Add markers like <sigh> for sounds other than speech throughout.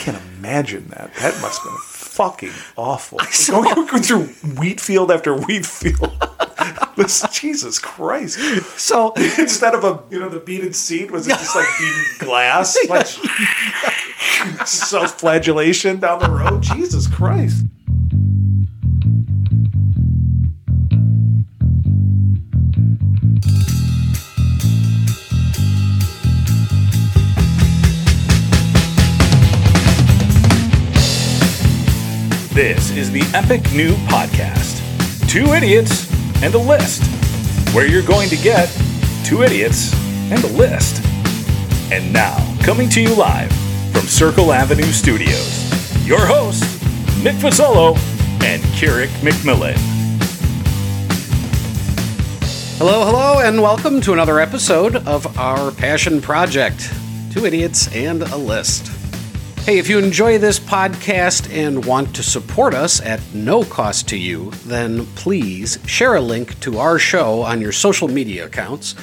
can't imagine that. That must have been fucking awful. Going, going through wheat field after wheat field. <laughs> This- Jesus Christ. So <laughs> Instead of a, you know, the beaded seat, was it just like beaded <laughs> glass? Like self-flagellation down the road? Jesus Christ. This is the Epic New Podcast Two Idiots and a List, where you're going to get two idiots and a list. And now, coming to you live from Circle Avenue Studios, your hosts, Nick Fasolo and Kirk McMillan. Hello, hello, and welcome to another episode of our passion project Two Idiots and a List. Hey, if you enjoy this podcast and want to support us at no cost to you, then please share a link to our show on your social media accounts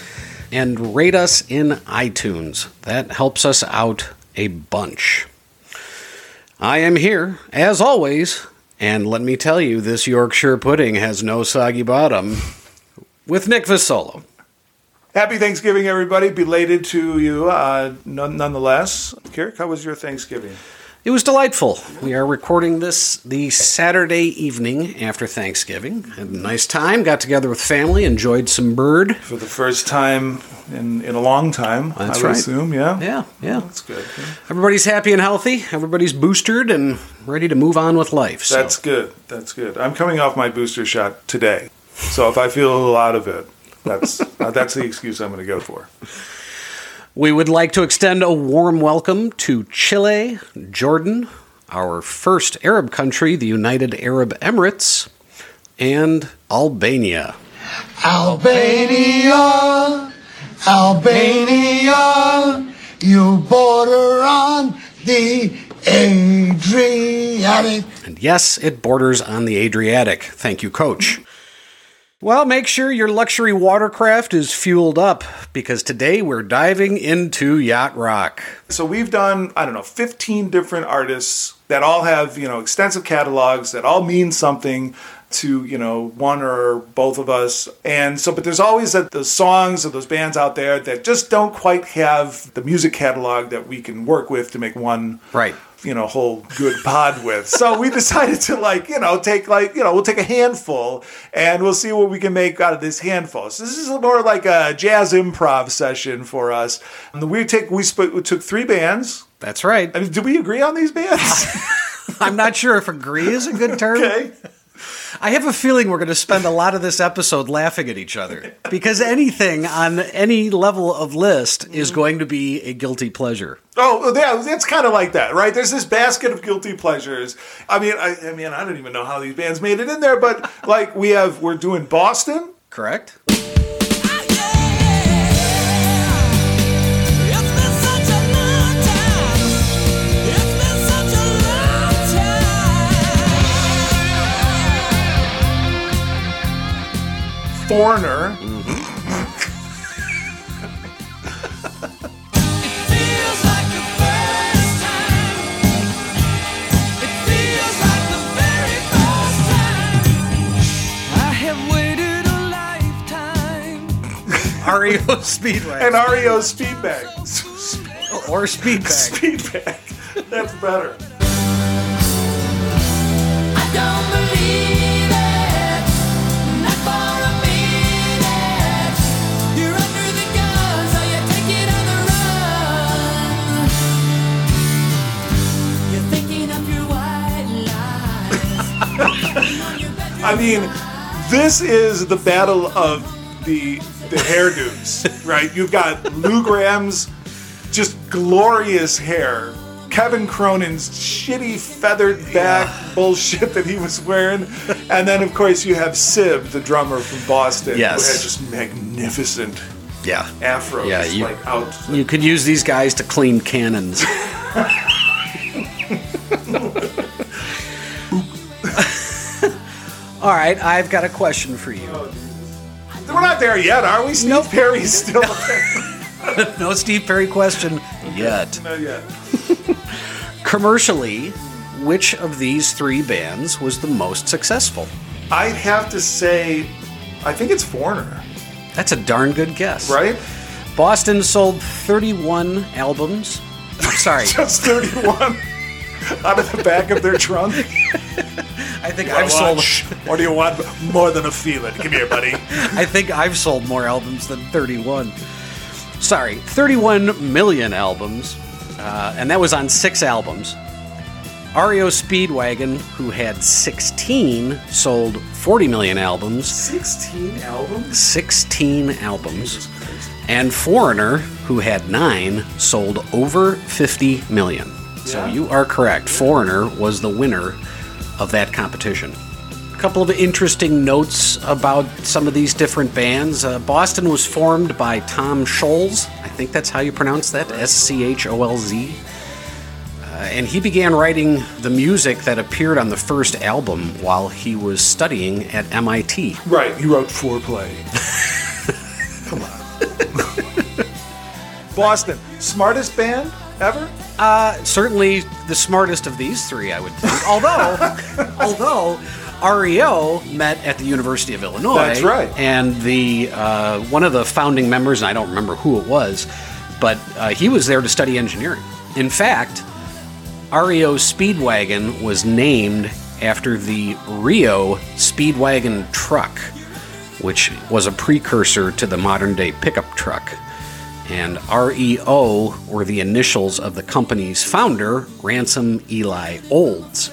and rate us in iTunes. That helps us out a bunch. I am here, as always, and let me tell you, this Yorkshire pudding has no soggy bottom with Nick Visolo. Happy Thanksgiving, everybody. Belated to you, uh, none, nonetheless. Kirk, how was your Thanksgiving? It was delightful. We are recording this the Saturday evening after Thanksgiving. Had a nice time, got together with family, enjoyed some bird. For the first time in, in a long time, That's I right. assume, yeah? Yeah, yeah. That's good. Everybody's happy and healthy. Everybody's boosted and ready to move on with life. So. That's good. That's good. I'm coming off my booster shot today. So if I feel a little out of it, that's uh, that's the excuse I'm going to go for. We would like to extend a warm welcome to Chile, Jordan, our first Arab country, the United Arab Emirates, and Albania. Albania, Albania, you border on the Adriatic. And yes, it borders on the Adriatic. Thank you, Coach. Well, make sure your luxury watercraft is fueled up because today we're diving into yacht rock. So we've done I don't know 15 different artists that all have you know extensive catalogs that all mean something to you know one or both of us and so but there's always that those songs of those bands out there that just don't quite have the music catalog that we can work with to make one Right. You know whole good pod with. So we <laughs> decided to like you know take like you know we'll take a handful and we'll see what we can make out of this handful. So this is more like a jazz improv session for us. And we take we, split, we took three bands. That's right. I mean, do we agree on these bands? <laughs> I'm not sure if agree is a good term. <laughs> okay I have a feeling we're going to spend a lot of this episode laughing at each other because anything on any level of list is mm-hmm. going to be a guilty pleasure. oh yeah it's kind of like that right there's this basket of guilty pleasures i mean I, I mean i don't even know how these bands made it in there but like we have we're doing boston Correct? Foreigner REO <laughs> Speedway. and REO Speedbag. or Speedbag. Speedbag. That's better. I mean, this is the battle of the the hairdos, right? You've got Lou Gramm's just glorious hair, Kevin Cronin's shitty feathered back bullshit that he was wearing, and then of course you have Sib, the drummer from Boston, Yes. who had just magnificent Yeah. afros, Yeah, you- like out. You could use these guys to clean cannons. <laughs> All right, I've got a question for you. We're not there yet, are we? Steve Perry's still <laughs> there. No Steve Perry question yet. Not yet. <laughs> Commercially, which of these three bands was the most successful? I'd have to say, I think it's Foreigner, That's a darn good guess. right? Boston sold 31 albums. I'm sorry. <laughs> Just 31 out of the back of their trunk. I think I've sold Or do you want more than a feeling? Come here, buddy. <laughs> I think I've sold more albums than 31. Sorry, 31 million albums, uh, and that was on six albums. REO Speedwagon, who had 16, sold 40 million albums, 16 albums? 16 albums. And Foreigner, who had nine, sold over 50 million. So you are correct. Foreigner was the winner of that competition. A couple of interesting notes about some of these different bands. Uh, Boston was formed by Tom Scholz. I think that's how you pronounce that S C H O L Z. Uh, and he began writing the music that appeared on the first album while he was studying at MIT. Right, he wrote Foreplay. <laughs> Come on. <laughs> Boston, smartest band ever? Certainly the smartest of these three, I would think. <laughs> Although, although REO met at the University of Illinois. That's right. And the uh, one of the founding members, and I don't remember who it was, but uh, he was there to study engineering. In fact, REO Speedwagon was named after the Rio Speedwagon truck, which was a precursor to the modern day pickup truck. And REO were the initials of the company's founder, Ransom Eli Olds.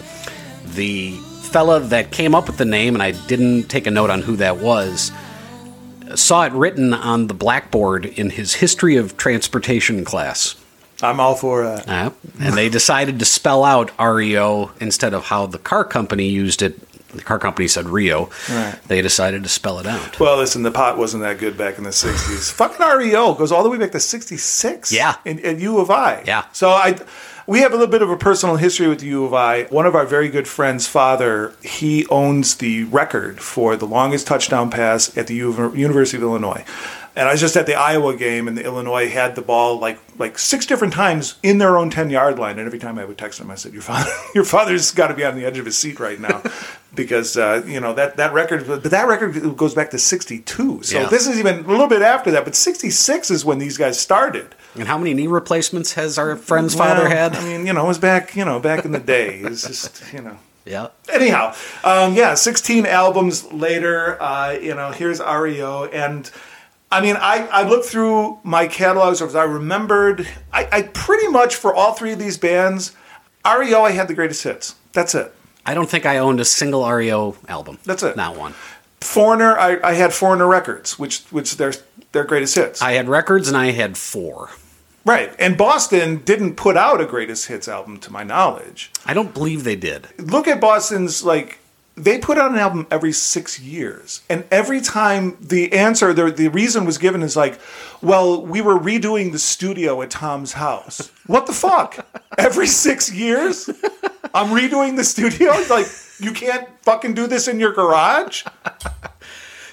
The fella that came up with the name, and I didn't take a note on who that was, saw it written on the blackboard in his history of transportation class. I'm all for that. Uh, and they decided to spell out REO instead of how the car company used it. The car company said Rio. Right. They decided to spell it out. Well, listen, the pot wasn't that good back in the 60s. <laughs> Fucking REO goes all the way back to 66. Yeah. In, at U of I. Yeah. So I, we have a little bit of a personal history with the U of I. One of our very good friends' father, he owns the record for the longest touchdown pass at the U- University of Illinois. And I was just at the Iowa game, and the Illinois had the ball like like six different times in their own ten yard line. And every time I would text him, I said, "Your father, <laughs> your father's got to be on the edge of his seat right now," <laughs> because uh, you know that that record. But that record goes back to '62. So Yeah. this is even a little bit after that. But '66 is when these guys started. And how many knee replacements has our friend's father had? I mean, you know, it was back, you know, back in the day. It was just, you know. <laughs> yeah. Anyhow, um, yeah, 16 albums later, uh, you know, here's REO. And I mean, I, I looked through my catalogs because I remembered, I, I pretty much, for all three of these bands, REO, I had the greatest hits. That's it. I don't think I owned a single REO album. That's it. Not one. Foreigner, I, I had Foreigner Records, which which their their greatest hits. I had records and I had four. right. And Boston didn't put out a greatest hits album to my knowledge. I don't believe they did. look at Boston's like they put out an album every six years, and every time the answer, the the reason was given is like, well, we were redoing the studio at Tom's house. What the fuck? <laughs> every six years, I'm redoing the studio. It's like you can't fucking do this in your garage.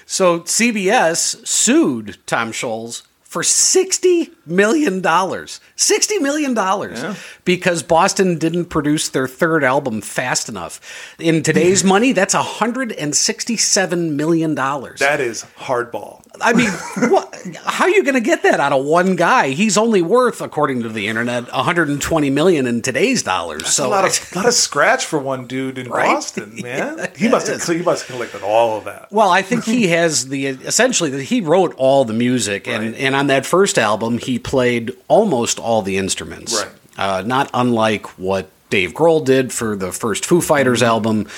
So CBS sued Tom Scholz for $60 million. $60 million because Boston didn't produce their third album fast enough. In today's money, that's $167 million. That is hardball. I mean, what, how are you going to get that out of one guy? He's only worth, according to the internet, 120 million in today's dollars. That's so a lot of <laughs> scratch for one dude in Right? Boston, <laughs> man. Yeah, he must have he must have collected all of that. Well, I think he <laughs> has the essentially that he wrote all the music, and Right. and on that first album he played almost all the instruments. Right. Uh, not unlike what Dave Grohl did for the first Foo Fighters Mm-hmm. album,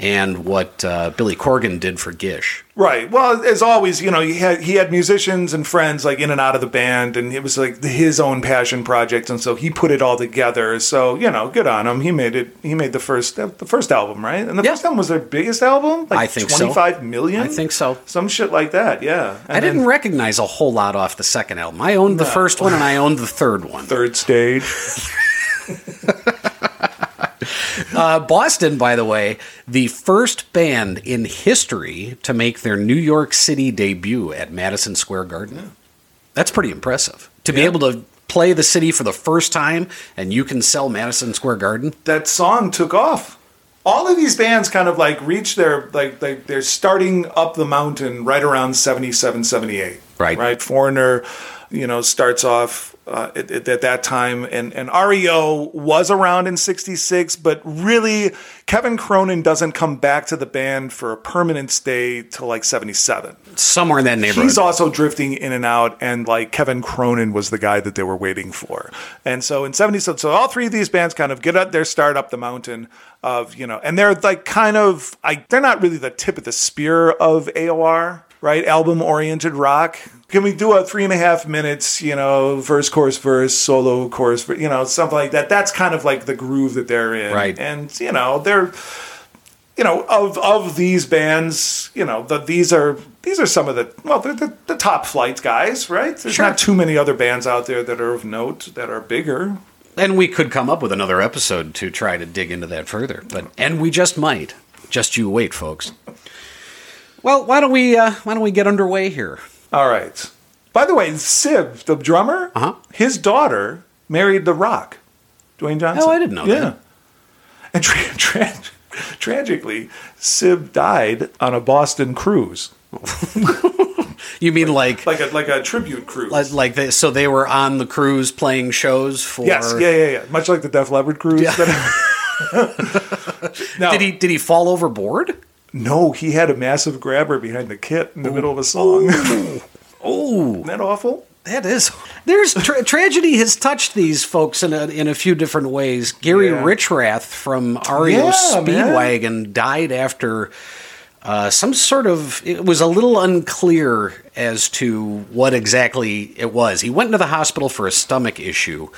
and what uh, Billy Corgan did for Gish. Right. Well, as always, you know, he had he had musicians and friends like in and out of the band, and it was like his own passion project, and so he put it all together. So you know, good on him. He made it. He made the first the first album, right? And the Yeah. first album was their biggest album. Like I think so. twenty five million. I think so. Some shit like that. Yeah. And I didn't then recognize a whole lot off the second album. I owned the first one and I owned the third one. third stage. <laughs> Uh, Boston, by the way, the first band in history to make their New York City debut at Madison Square Garden. That's pretty impressive. To be able to play the city for the first time and you can sell Madison Square Garden. that song took off. All of these bands kind of like reach their like like they're starting up the mountain right around 77 78. Right. Right. Foreigner, you know, starts off uh, at, at, at that time and and REO was around in 66, but really Kevin Cronin doesn't come back to the band for a permanent stay till like 77. Somewhere in that neighborhood. He's also drifting in and out, and like Kevin Cronin was the guy that they were waiting for. And so in 77, so, so all three of these bands kind of get up their start up the mountain of, you know, and they're like kind of, I, they're not really the tip of the spear of AOR, right? Album oriented rock. Can we do a three and a half minutes, you know, verse, chorus, verse, solo, chorus, you know, something like that? That's kind of like the groove that they're in. Right. And, you know, they're, you know, of of these bands, you know, the, these are these are some of the well, they're the, the top flight guys, right? There's Sure. not too many other bands out there that are of note that are bigger. And we could come up with another episode to try to dig into that further, but and we just might. Just you wait, folks. Well, why don't we uh, why don't we get underway here? All right. By the way, Sib, the drummer, Uh-huh. his daughter married The Rock, Dwayne Johnson. Oh, I didn't know yeah. that. And tra- <laughs> tra- tragically, Sib died on a Boston cruise, <laughs> You mean like like a like a tribute cruise. like, like they, so they were on the cruise playing shows for yes, yeah, yeah, yeah. Much like the Def Leppard cruise. that- <laughs> no, Did he did he fall overboard? No, he had a massive grabber behind the kit in the middle of a song. Oh, <laughs> Isn't that awful? that is. There's tra- tragedy has touched these folks in a, in a few different ways. Gary Yeah. Richrath from REO Yeah, man. Speedwagon died after uh, some sort of. It was a little unclear as to what exactly it was. He went into the hospital for a stomach issue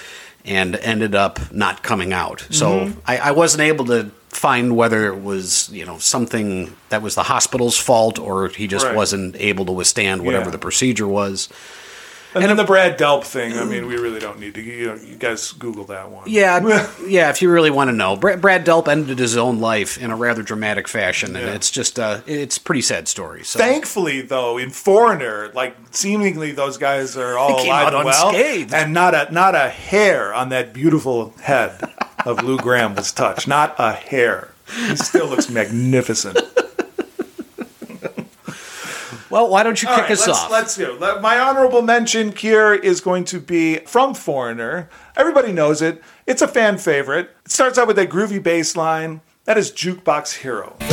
and ended up not coming out. So Mm-hmm. I, I wasn't able to find whether it was you know something that was the hospital's fault or he just Right. wasn't able to withstand whatever Yeah. the procedure was. And, then the Brad Delp thing. I mean, we really don't need to. You, know, you guys Google that one. Yeah, <laughs> yeah. If you really want to know, Brad, Brad Delp ended his own life in a rather dramatic fashion, and Yeah. it's just uh, it's pretty sad story. So Thankfully, though, in Foreigner, like seemingly those guys are all alive and well, unscathed. and not a not a hair on that beautiful head <laughs> of Lou Gramm was touched. Not a hair. He still looks magnificent. well, why don't you All kick right, us let's, off? Let's do. Let, my honorable mention here is going to be from Foreigner. Everybody knows it. It's a fan favorite. It starts out with that groovy bass line. That is Jukebox Hero. So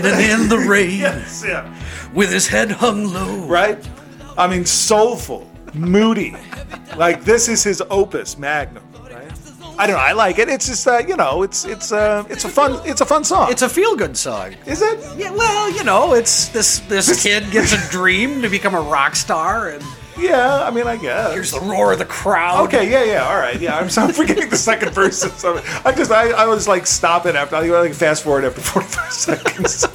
Standing in the <laughs> rain Yes, yeah. with his head hung low. Right? I mean, soulful, moody. Like this is his opus magnum. Right? I don't know. I like it. It's just uh, you know, it's it's uh, it's a fun it's a fun song. It's a feel good song. is it? Yeah, well, you know, it's this this kid gets a dream to become a rock star, and Yeah. I mean, I guess. here's the roar of the crowd. Okay, yeah, yeah, all right, yeah. I'm, so I'm forgetting the second <laughs> verse. Of something. I just, I, I was like, stop it after, I like fast forward after <laughs> 45 seconds. <laughs>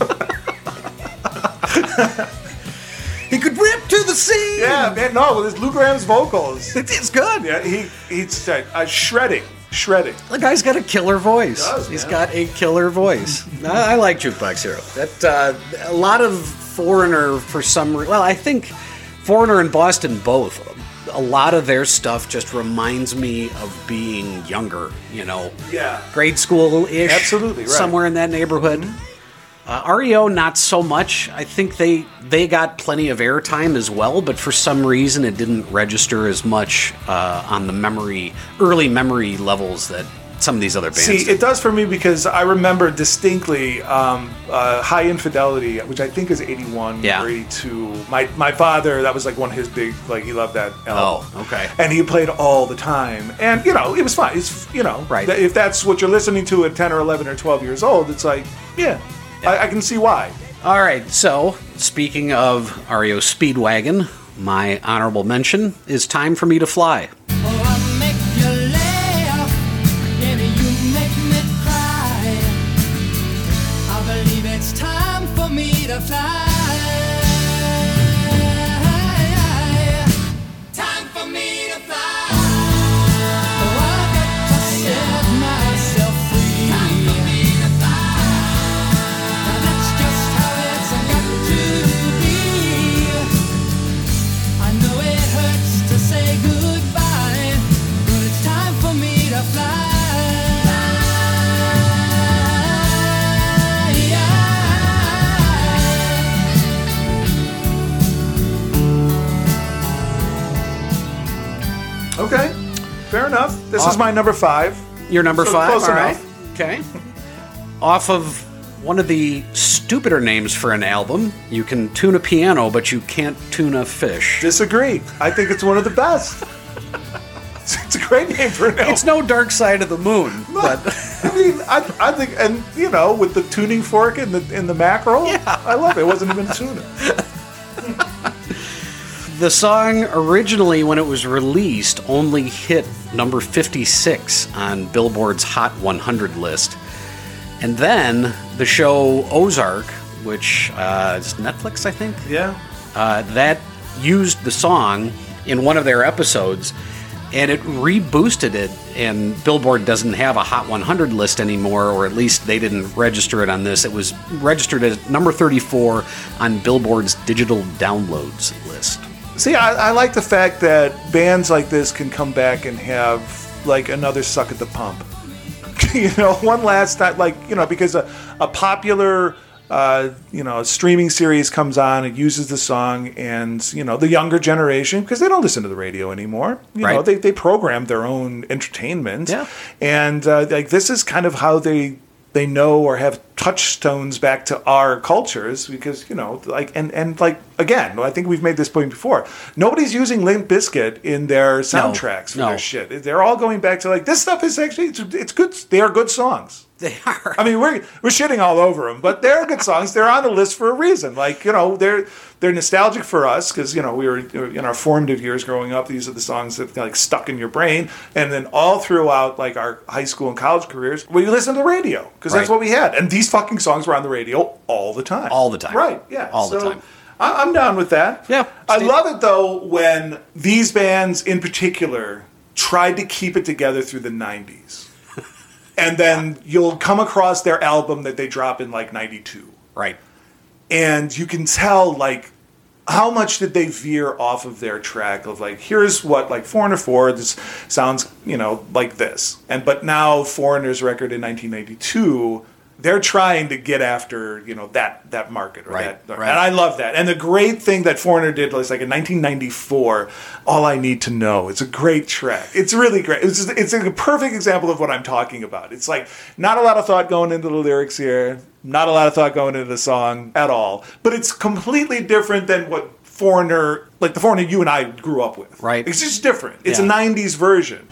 He could rip to the sea. yeah, man, no, with his Lou Gramm's vocals. It's, it's good. Yeah, he, he's uh, uh, shredding, shredding. The guy's got a killer voice. does, He's man. got a killer voice. I, I like Jukebox Hero. That uh, a lot of Foreigner for some. Re- well, I think Foreigner and Boston both. A lot of their stuff just reminds me of being younger. You know, Yeah. grade school ish. Absolutely, right. Mm-hmm. Somewhere in that neighborhood. Uh, REO not so much. I think they they got plenty of airtime as well, but for some reason it didn't register as much uh, on the memory early memory levels that some of these other bands. See, did. it does for me because I remember distinctly um, uh, Hi Infidelity, which I think is 81 Yeah. or 82. My, my father, that was like one of his big, like, he loved that album. Oh, okay. And he played all the time. And, you know, it was fine. It's, you know, Right. th- if that's what you're listening to at 10 or 11 or 12 years old, it's like, yeah, I, I can see why. All right, so speaking of REO Speedwagon, my honorable mention is Time for Me to Fly. This is my number five. Your number So five, close all right. enough. Okay. Off of one of the stupider names for an album, you can tune a piano, but you can't tune a fish. Disagree. I think it's one of the best. it's a great name for an album. It's no Dark Side of the Moon, but <laughs> I mean, I, I think, and you know, with the tuning fork and the in the mackerel, Yeah. I love it. It wasn't even tuna. <laughs> the song originally, when it was released, only hit number 56 on Billboard's Hot 100 list. And then the show Ozark, which uh, is Netflix, I think, Yeah. uh, that used the song in one of their episodes and it reboosted it and billboard doesn't have a hot 100 list anymore or at least they didn't register it on this it was registered at number 34 on billboard's digital downloads list See, I, I like the fact that bands like this can come back and have like another suck at the pump. <laughs> you know, one last time, like you know, because a, a popular. Uh, you know, streaming series comes on, and uses the song, and you know the younger generation because they don't listen to the radio anymore. You know, they they program their own entertainment. Yeah. and uh, like this is kind of how they they know or have touchstones back to our cultures because you know like and and like again I think we've made this point before. Nobody's using Limp Bizkit in their soundtracks for no. their shit. They're all going back to like this stuff is actually it's, it's good they are good songs they <laughs> are I mean, we're we're shitting all over them, but they're good songs. They're on the list for a reason. Like you know, they're they're nostalgic for us because you know we were in our formative years growing up. These are the songs that like stuck in your brain, and then all throughout like our high school and college careers, we listened to the radio because that's what we had. And these fucking songs were on the radio all the time. All the time. Right? Yeah. All the time. I- I'm down with that. Yeah, I love it though when these bands in particular tried to keep it together through the 90s. And then you'll come across their album that they drop in like 92. right And you can tell like how much did they veer off of their track of like here's what like Foreigner 4 this sounds, you know, like this. And but now Foreigner's record in 1992 they're trying to get after you know that that market or Right, that, right. and I love that. And the great thing that Foreigner did was like in 1994, "All I Need to Know." It's a great track. It's really great. It's just, it's a perfect example of what I'm talking about. It's like not a lot of thought going into the lyrics here, not a lot of thought going into the song at all, but it's completely different than what Foreigner, like the Foreigner you and I grew up with. Right. It's just different. It's Yeah. a 90s version.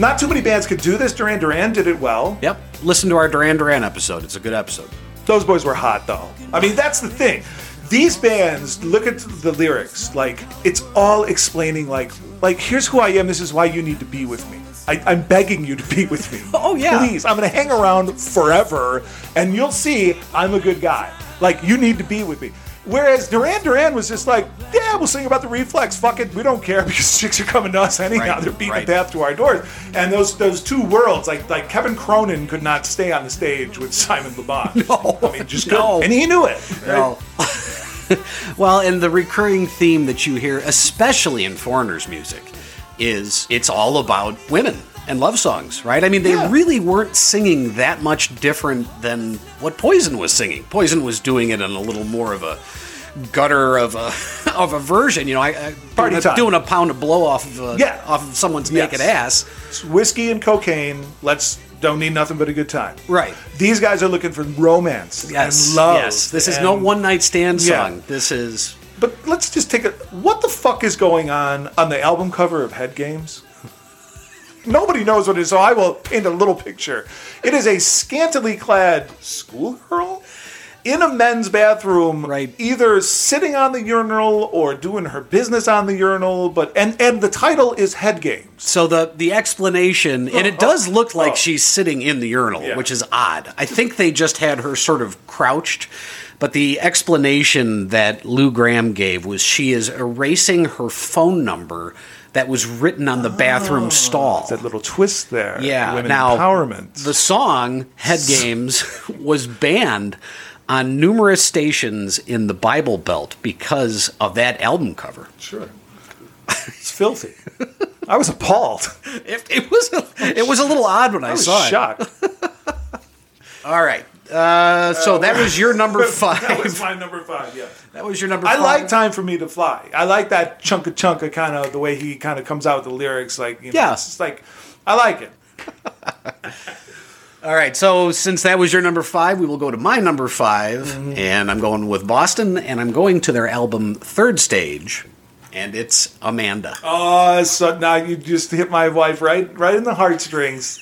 Not too many bands could do this. Duran Duran did it well. yep listen to our duran duran episode it's a good episode Those boys were hot, though. I mean, that's the thing. These bands, look at the lyrics. Like, it's all explaining, like, like here's who I am. This is why you need to be with me. I, I'm begging you to be with me. <laughs> Oh, yeah. Please, I'm gonna hang around forever, and you'll see I'm a good guy. Like, you need to be with me. Whereas Duran Duran was just like, yeah, we'll sing about the reflex. Fuck it, we don't care <laughs> because chicks are coming to us anyhow. Right, They're beating right. the path to our doors. And those those two worlds, like like Kevin Cronin could not stay on the stage with Simon Le Bon. <laughs> No, I mean just No. couldn't. and he knew it. right? Well, <laughs> well, and the recurring theme that you hear, especially in foreigners' music, is it's all about women and love songs, right? I mean, they Yeah. really weren't singing that much different than what Poison was singing. Poison was doing it in a little more of a gutter of a <laughs> of a version, you know. I, I Party doing, a, doing a pound of blow off of a, Yeah. off of someone's Yes. naked ass, It's whiskey and cocaine. Let's don't need nothing but a good time. right? These guys are looking for romance Yes, and love. yes. This is no one night stand Yeah. song. This is But let's just take a. What the fuck is going on on the album cover of Head Games? Nobody knows what it is, so I will paint a little picture. It is a scantily clad schoolgirl in a men's bathroom, Right. either sitting on the urinal or doing her business on the urinal. But and and the title is Head Games. So the the explanation, and it Oh, does look like oh. she's sitting in the urinal, Yeah. which is odd. I think they just had her sort of crouched, but the explanation that Lou Gramm gave was she is erasing her phone number that was written on the bathroom oh. stall. That little twist there. Yeah. Women now empowerment. the song "Head Games" <laughs> was banned on numerous stations in the Bible Belt because of that album cover. sure. It's filthy. I was appalled. <laughs> It, it was a, it was a little odd when I, I was saw it. shocked. <laughs> All right. Uh, so that was your number five. <laughs> that was my number five. Yeah. That was your number I five. like Time for Me to Fly. I like that chunka chunka kind of the way he kind of comes out with the lyrics. Like, you know, Yeah. it's just like, I like it. <laughs> All right. So since that was your number five, we will go to my number 5 Mm-hmm. and I'm going with Boston, and I'm going to their album Third Stage, and it's Amanda. Oh, so now you just hit my wife right, right in the heartstrings.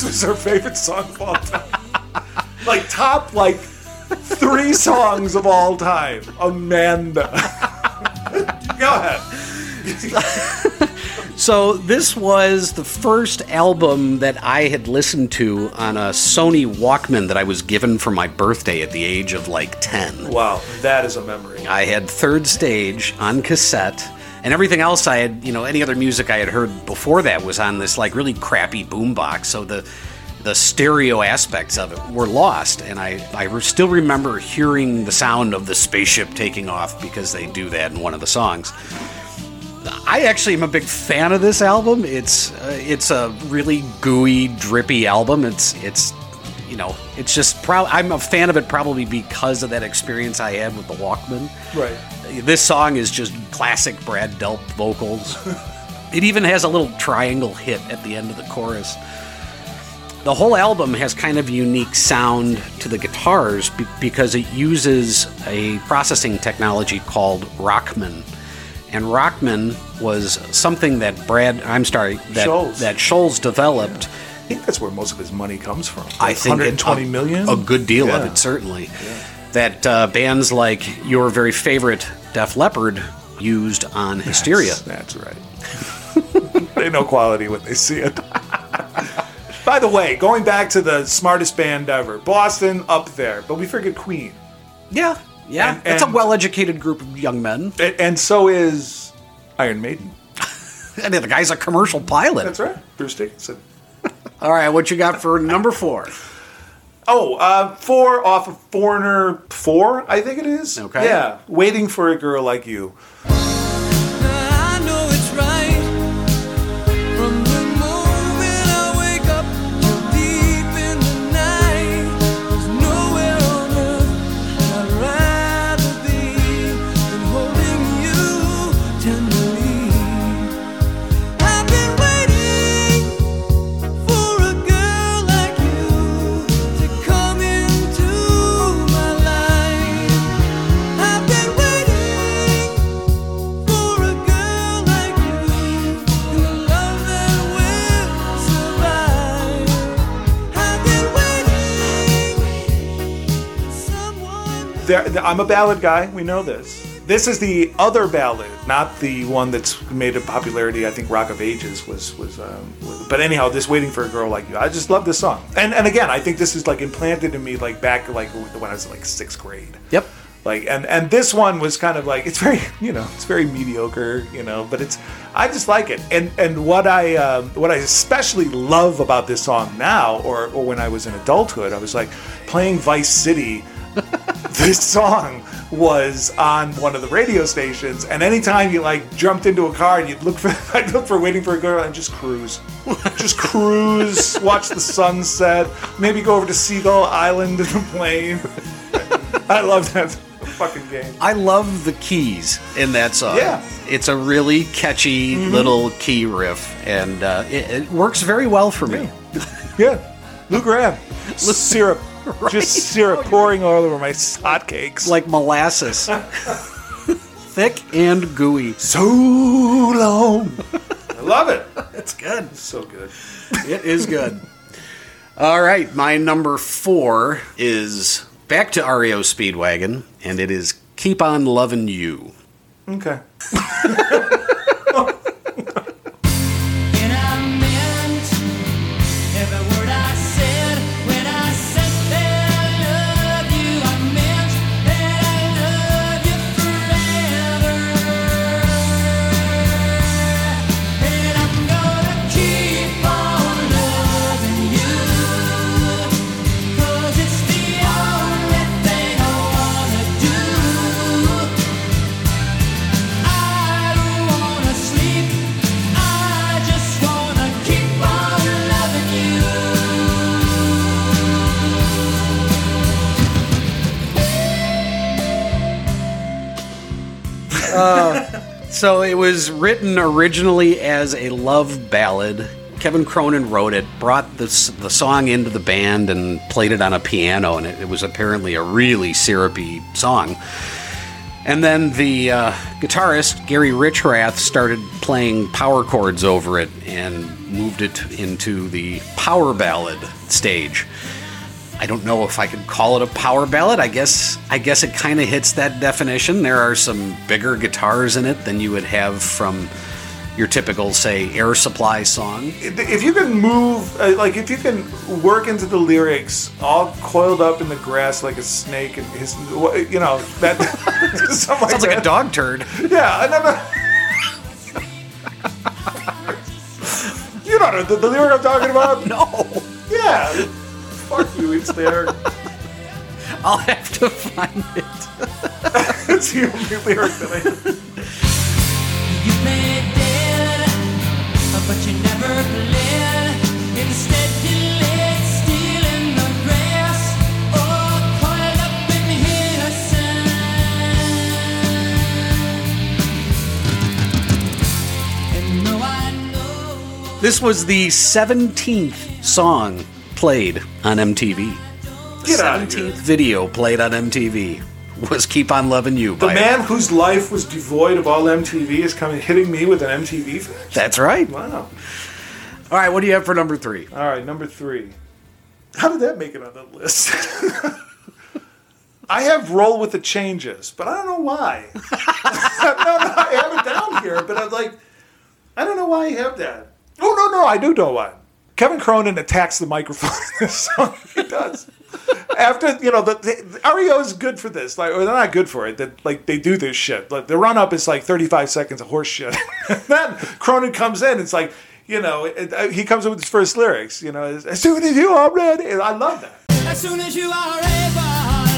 This was her favorite song of all time. like top like three songs of all time. Amanda. Go ahead. <laughs> So this was the first album that I had listened to on a Sony Walkman that I was given for my birthday at the age of like 10. Wow, that is a memory. I had Third Stage on cassette, and everything else I had, you know, any other music I had heard before that was on this like really crappy boombox. So the the stereo aspects of it were lost, and I I still remember hearing the sound of the spaceship taking off because they do that in one of the songs. I actually am a big fan of this album. It's uh, it's a really gooey, drippy album. It's it's know it's just pro- I'm a fan of it probably because of that experience I had with the Walkman. Right. This song is just classic Brad Delp vocals. <laughs> it even has a little triangle hit at the end of the chorus. The whole album has kind of a unique sound to the guitars be- because it uses a processing technology called Rockman. And Rockman was something that Brad, I'm sorry, that Scholz. that Scholz developed. I think that's where most of his money comes from. I think it- 120 a- million? A good deal of it, certainly. That uh, bands like your very favorite Def Leppard used on Hysteria. That's, that's right. <laughs> they know quality when they see it. <laughs> By the way, going back to the smartest band ever, Boston up there, but we forget Queen. Yeah, yeah. And- it's a well-educated group of young men. A- And so is Iron Maiden. <laughs> And the guy's a commercial pilot. That's right. Bruce Dickinson. All right, what you got for number four? Oh, uh, four off of Foreigner 4, I think it is. Okay. Yeah. Waiting for a girl like you. I'm a ballad guy. We know this. This is the other ballad, not the one that's made a popularity. I think Rock of Ages was was. Um, was but anyhow, this "Waiting for a Girl Like You," I just love this song. And and again, I think this is like implanted in me like back like when I was like sixth grade. Yep. Like and and this one was kind of like it's very <laughs> you know it's very mediocre you know but it's I just like it and and what I um, what I especially love about this song now or or when I was in adulthood I was like playing Vice City <laughs> this song was on one of the radio stations and anytime you like jumped into a car and you'd look for <laughs> I'd look for waiting for a girl and just cruise just cruise <laughs> watch the sunset maybe go over to Seagull Island in a plane I love that fucking game I love the keys in that song. Yeah. Mm-hmm. It's a really catchy little key riff, and uh, it, it works very well for me. Yeah, Lou Gramm. syrup. <laughs> Just syrup oh, pouring all over my hotcakes. Like molasses. <laughs> Thick and gooey. so long. I love it. It's good. So good. It is good. All right, my number four is back to REO Speedwagon, and it is Keep On Lovin' You. Okay. <laughs> So it was written originally as a love ballad. Kevin Cronin wrote it, brought this, the song into the band, and played it on a piano, and it, it was apparently a really syrupy song. And then the uh, guitarist, Gary Richrath, started playing power chords over it and moved it into the power ballad stage. I don't know if I could call it a power ballad. I guess I guess it kind of hits that definition. There are some bigger guitars in it than you would have from your typical, say, Air Supply song. If you can move, uh, like if you can work into the lyrics, all coiled up in the grass like a snake, and his, you know that <laughs> something like Sounds like a dog turd. Yeah, I'm <laughs> you know the, the lyric I'm talking about. <laughs> No, Yeah, fuck you. It's there. <laughs> I'll have to find it. <laughs> It's the only lyric that I. You played dead, but you never bled. Instead, you lay still in the grass, all coiled up in innocence. And though I know. This was the 17th song played on MTV. Get out of 17th here. video played on MTV was "Keep on Loving You." The by man whose life was devoid of all MTV is coming hitting me with an MTV fact. That's right. Wow. All right, what do you have for number three? All right, number three. How did that make it on the list? <laughs> I have roll with the changes, but I don't know why. <laughs> no, no, I have it down here, but I'm like, I don't know why I have that. Oh no, no, I do know why. Kevin Cronin attacks the microphone in this song. <laughs> He does. After you know, the, the REO is good for this. Like, or they're not good for it. That like they do this shit. Like the run up is like 35 seconds of horse shit. <laughs> then Cronin comes in. It's like you know, it, uh, he comes in with his first lyrics. You know, as soon as you are ready. I love that. As soon as you are able,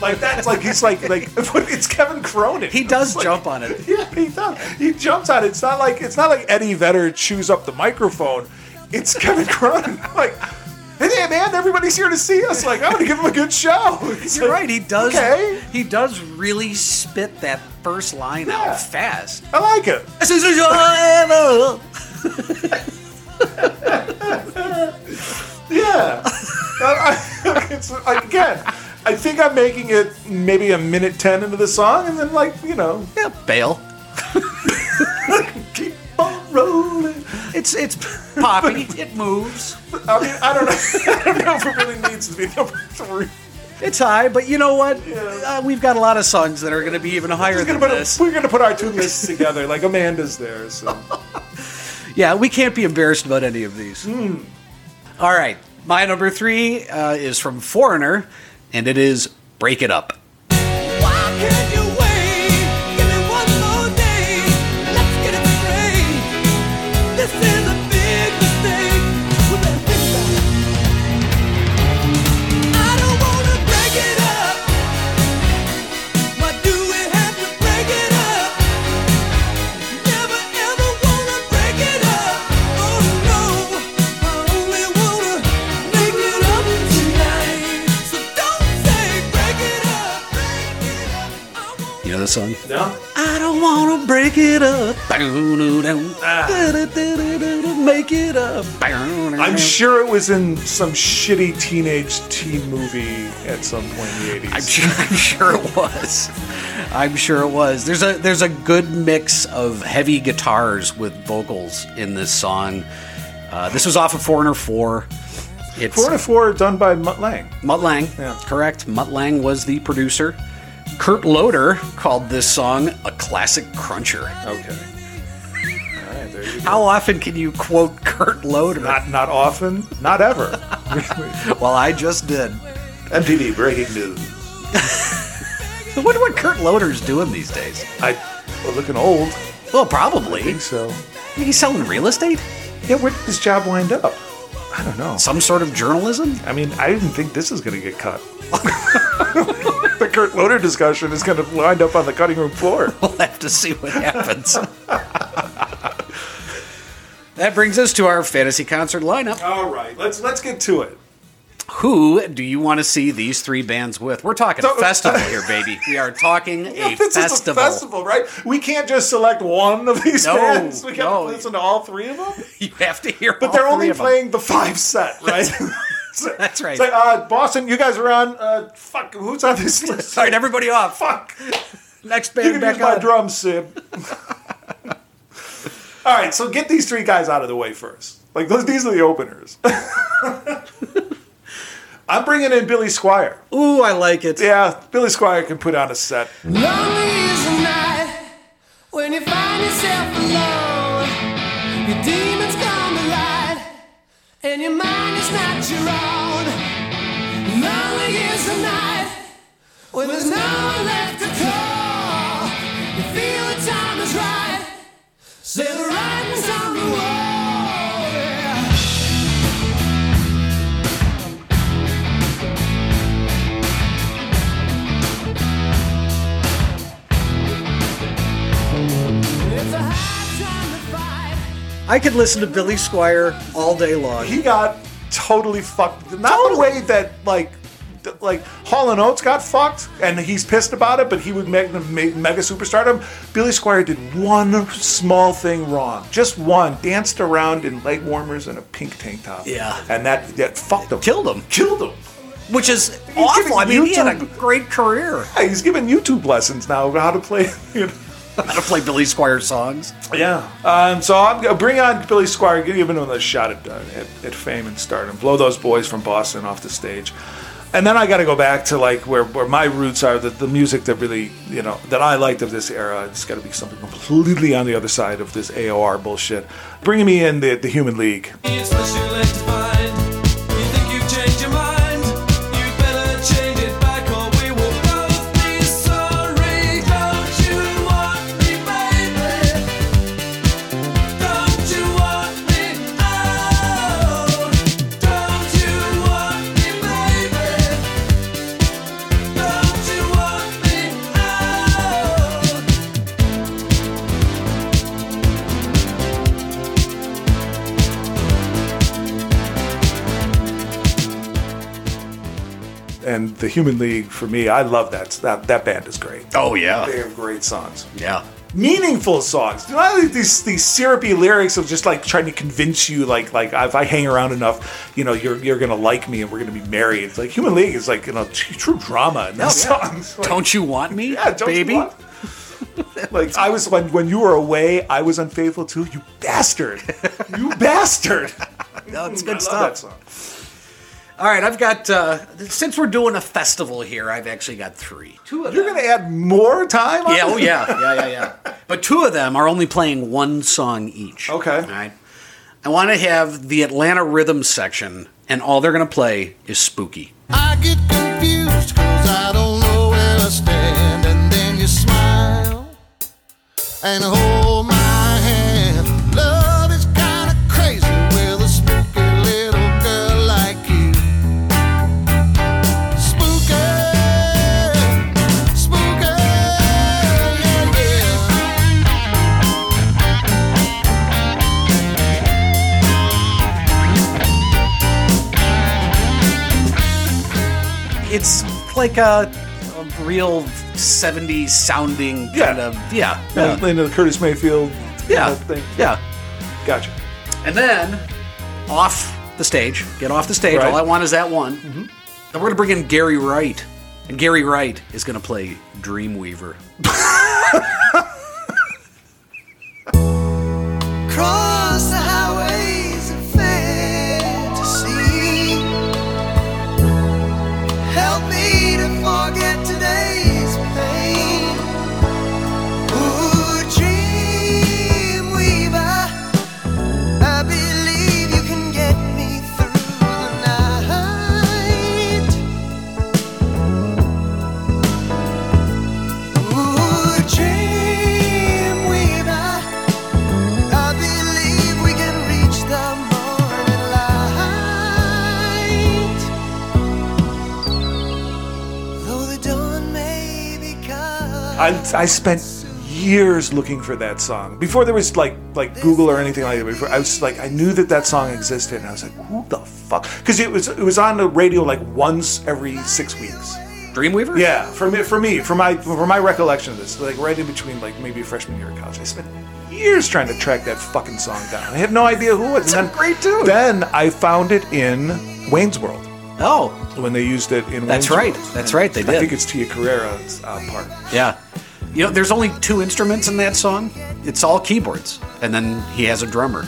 Like that, it's like he's like like <laughs> it's Kevin Cronin. He does It's like- jump on it. <laughs> Yeah, he does. He jumps on it. It's not like it's not like Eddie Vedder chews up the microphone. It's Kevin Cronin. <laughs> Like, hey man, everybody's here to see us. Like, I'm gonna give him a good show. It's You're like, right. He does. Okay, He does really spit that first line Yeah. out fast. I like it. Yeah. I- I- it's, again, I think I'm making it maybe a minute ten into the song, and then like you know, yeah, bail. keep on rolling. It's it's poppy. it moves. I mean, I don't know. <laughs> I don't know if it really needs to be number three. It's high, but you know what? Yeah. Uh, we've got a lot of songs that are going to be even higher than put, this. we're gonna put our two lists together, like Amanda's there. So. <laughs> Yeah, we can't be embarrassed about any of these. Hmm. All right, my number three uh, is from Foreigner, and it is "Break It Up." I want You know the song? Yeah. I don't want to break it up. Make it up. I'm sure it was in some shitty teenage teen movie at some point in the 80s. I'm sure, I'm sure it was. I'm sure it was. There's a there's a good mix of heavy guitars with vocals in this song. Uh, this was off of Foreigner Four. It's Four to four done by Mutt Lange. Mutt Lange. Yeah. Correct. Mutt Lange was the producer. Kurt Loder called this song a classic cruncher. Okay. All right, there you go. How often can you quote Kurt Loder? Not not often, not ever. <laughs> well, I just did. MTV breaking news. <laughs> I wonder what Kurt Loder's doing these days. I well, looking old. Well, I probably. think so. He's selling real estate? Yeah, where did this job wind up? I don't know. Some sort of journalism? I mean, I didn't think this was going to get cut. <laughs> the Kurt Loder discussion is going to wind up on the cutting room floor. <laughs> We'll have to see what happens. <laughs> that brings us to our fantasy concert lineup. All right, let's let's get to it. Who do you want to see these three bands with? We're talking festival here, <laughs> baby. We are talking <laughs> a this festival. is a festival, right? We can't just select one of these No, bands. We got no. to listen to all three of them. <laughs> You have to hear. But all they're only playing the five set, right? So- That's right. It's like, uh, Boston, you guys are on. Uh, fuck, who's on this list? All right, everybody off. Fuck. Next band. You can back use my on. drums, Sib. All right, so get these three guys out of the way first. Like those, these are the openers. I'm bringing in Billy Squier. Ooh, I like it. Yeah, Billy Squier can put on a set. Lonely is the night when you find yourself alone. Your demons come to light, and your mind is not your own. Lonely is the night when there's no one left to call. You feel the time is right, say the writing's on the wall. I could listen to Billy Squier all day long. He got totally fucked. Not the way that like. Like Hall and Oates got fucked, and he's pissed about it. But he would make the mega superstardom. Billy Squier did one small thing wrong, just one. Danced around in leg warmers and a pink tank top. Yeah. and that that fucked him. Killed him. Killed him. Which is giving awful. I mean, he had a great career. Yeah, he's giving YouTube lessons now of how to play. <laughs> You know. <laughs> How to play Billy Squier songs. Yeah. Um, so I'm gonna bring on Billy Squier, give him a shot at, uh, at, at fame and stardom. Blow those boys from Boston off the stage. And then I got to go back to like where, where my roots are, the, the music that really, you know, that I liked of this era. It's got to be something completely on the other side of this AOR bullshit. Bringing me in the, the Human League. The Human League for me, I love that. That that band is great. Oh yeah, They have great songs, yeah. meaningful songs. I like these these syrupy lyrics of just like trying to convince you, like like if I hang around enough, you know, you're you're gonna like me and we're gonna be married. It's like Human League is like you know t- true drama in those oh, songs. <laughs> Like, Don't you want me, yeah, don't you baby? want- <laughs> like I was when when you were away, I was unfaithful too. You bastard! You bastard! <laughs> No, it's I good love stuff. That song. All right, I've got. Uh, since we're doing a festival here, I've actually got three. Two of You're them. gonna add more time? On Yeah, oh yeah, yeah, yeah, yeah. <laughs> But two of them are only playing one song each. Okay. All right. I want to have the Atlanta Rhythm section, and all they're going to play is Spooky. I get confused cause I don't know where I stand. And then you smile and hold like a, a real 70s sounding Yeah. kind of. Yeah. Yeah, Yeah. into the Curtis Mayfield Yeah. thing. yeah. Gotcha. And then off the stage, get off the stage. Right. Mm-hmm. All I want is that one. Then we're going to bring in Gary Wright. And Gary Wright is going to play Dreamweaver. <laughs> I, spent years looking for that song before there was like like Google or anything like that. Before I was like I knew that that song existed, and I was like, who the fuck? Because it was it was on the radio like once every six weeks. Dreamweaver? Yeah, for me, for me, for my for my recollection of this, like right in between like maybe freshman year of college, I spent years trying to track that fucking song down. I had no idea who it was. and then, great tune. Then I found it in Wayne's World Oh, when they used it in. That's Wayne's right. World. That's right, they did. I think it's Tia Carrere's uh, part. yeah. You know, there's only two instruments in that song. It's all keyboards, and then he has a drummer.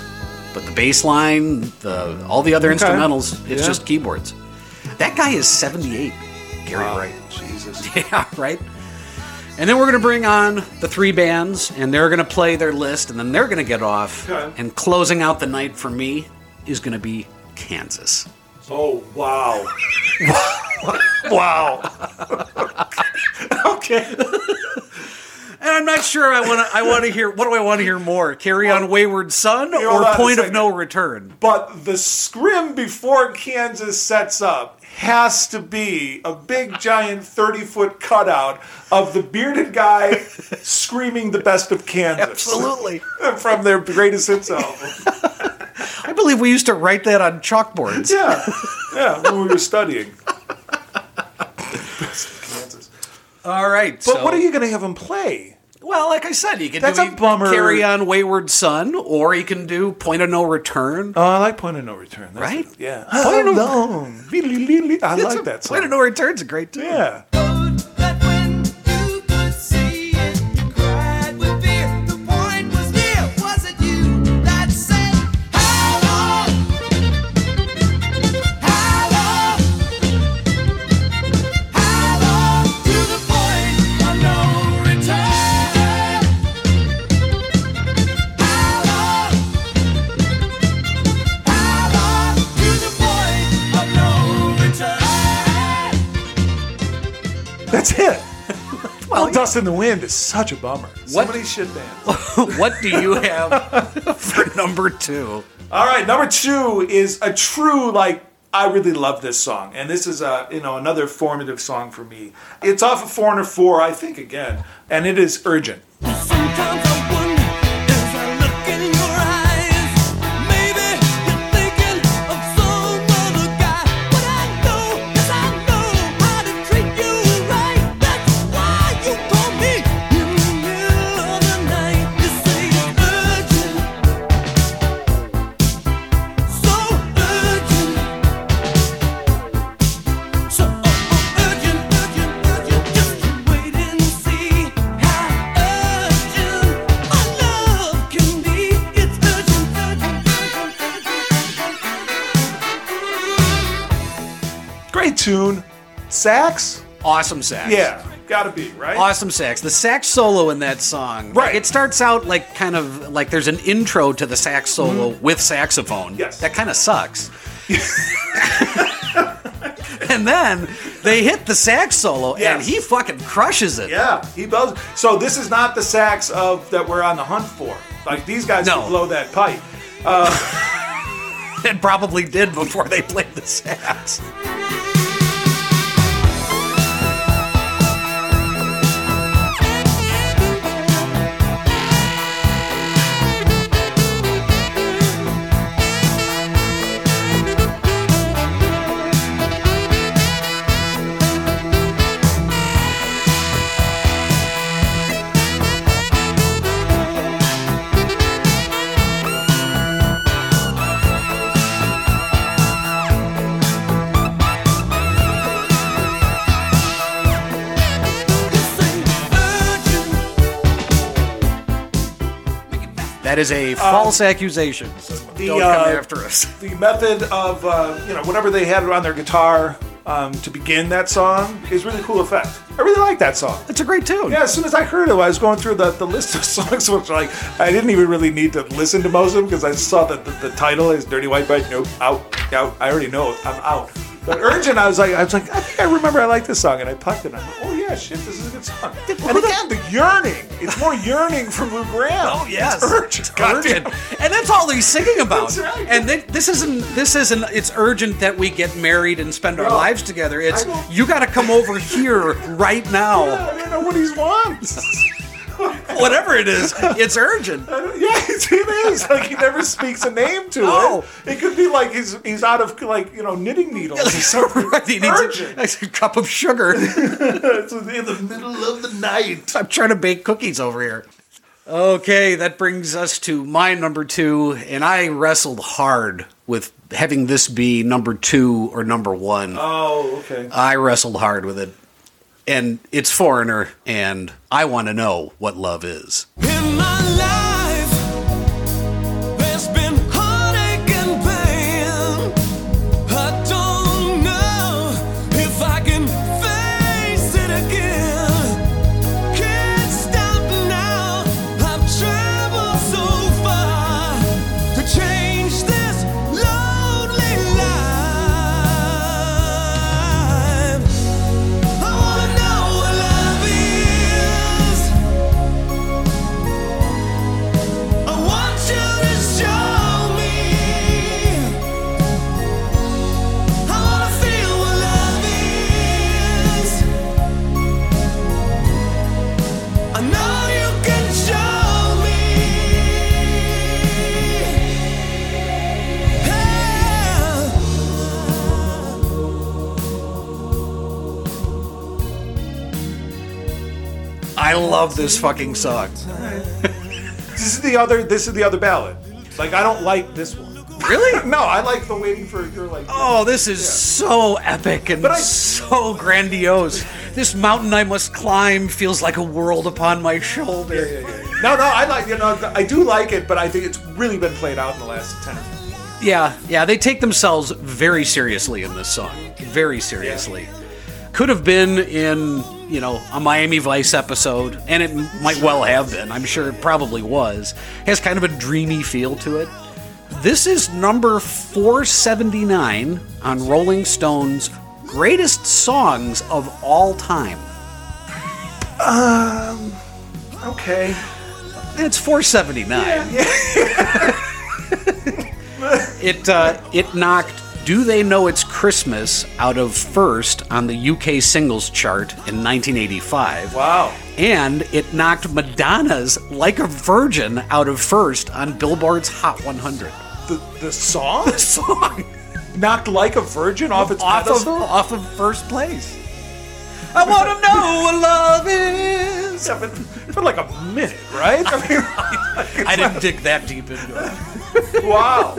But the bass line, the all the other Okay. instrumentals, it's Yeah. just keyboards. That guy is 78. Gary Wow, Wright. Jesus. <laughs> Yeah, right. And then we're going to bring on the three bands, and they're going to play their list, and then they're going to get off. Okay. And closing out the night for me is going to be Kansas. Oh wow. <laughs> wow. <laughs> okay. And I'm not sure I want to. I want to hear. What do I want to hear more? Carry on, Wayward Son, or Point of. No Return? But the scrim before Kansas sets up has to be a big giant 30 foot cutout of the bearded guy <laughs> screaming the best of Kansas. Absolutely. <laughs> From their greatest hits album. <laughs> I believe we used to write that on chalkboards. Yeah. Yeah, when we were studying. Best of Kansas. All right. But so, what are you going to have him play? Well, like I said, you can That's do a bummer. Carry on, Wayward Son, or he can do Point of No Return. Oh, I like Point of No Return. That's Right? it. Yeah. Point of No-. I like that song. Point of No Return's a great tune. Yeah. That's it. well, Dust in the Wind is such a bummer. What- Somebody should ban. <laughs> what do you have for number two? All right, number two is a true like. I really love this song, and this is a you know another formative song for me. It's off of Foreigner Four, I think again, and it is urgent. Sometimes I Sax? Awesome sax. Yeah, gotta be, right? Awesome sax. The sax solo in that song. Right. It starts out like kind of like there's an intro to the sax solo with saxophone. Mm-hmm. Yes. That kind of sucks. <laughs> and then they hit the sax solo and he fucking crushes it. Yeah, he blows. So this is not the sax of that we're on the hunt for. Like these guys No. blow that pipe. <laughs> And probably did before they played the sax. Is a false accusation. So the, don't come uh, after us. <laughs> The method of uh, you know whatever they had on their guitar um, to begin that song is really cool effect. I really like that song. It's a great tune. Yeah, as soon as I heard it, I was going through the, the list of <laughs> songs, which like I didn't even really need to listen to most of them because I saw that the, the title is "Dirty White Bread." Nope, out, out. I already know I'm out. But Urgent, I was like, I was like, I think I remember I like this song, and I plucked it. And I'm like, oh yeah, shit, this is a good song. And again, the yearning. It's more yearning from Lou Gramm. Oh yes, it's urgent. urgent, goddamn. and that's all he's singing about. That's right. And thi- this isn't this isn't. It's urgent that we get married and spend our No. lives together. It's you got to come over here right now. I don't know what he wants. <laughs> <laughs> Whatever it is, it's urgent. <laughs> Yeah, it is. Like he never speaks a name to No. it. It could be like he's he's out of like you know knitting needles. or <laughs> something. Right, he needs Urgent. a, a cup of sugar. It's in the middle of the night. I'm trying to bake cookies over here. Okay, that brings us to my number two, and I wrestled hard with having this be number two or number one. Oh, okay. I wrestled hard with it. And it's Foreigner, and I want to know what love is. Love this fucking song. <laughs> This is the other. This is the other ballad. Like I don't like this one. Really? <laughs> No, I like the waiting for your like. Oh, this is so epic and But I- so grandiose. This mountain I must climb feels like a world upon my shoulder. No, no, I like you know I do like it, but I think it's really been played out in the last ten. Yeah, yeah, they take themselves very seriously in this song. Very seriously. Could have been in, you know, a Miami Vice episode, and it might well have been. I'm sure it probably was. Has kind of a dreamy feel to it. This is number 479 on Rolling Stone's greatest songs of all time. Um, okay. It's 479. <laughs> it uh, it knocked "Do They Know It's Christmas" out of first on the UK singles chart in 1985. Wow. And it knocked Madonna's "Like a Virgin" out of first on Billboard's Hot 100. The the song <laughs> The Song knocked like a virgin off its off of off of first place. I want to know what love is. Yeah, but for like a minute, right? I mean, <laughs> I didn't dig that deep into it. <laughs> wow.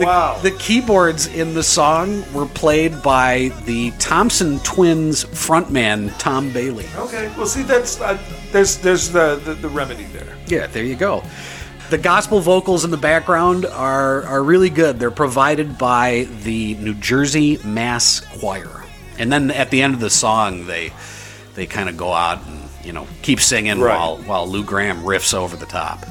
Wow. The keyboards in the song were played by the Thompson Twins frontman Tom Bailey. okay. Well, see, that's uh, there's there's the, the the remedy there. Yeah, there you go. The gospel vocals in the background are are really good. They're provided by the New Jersey Mass Choir. And then at the end of the song, they they kind of go out and you know keep singing Right. while while Lou Gramm riffs over the top.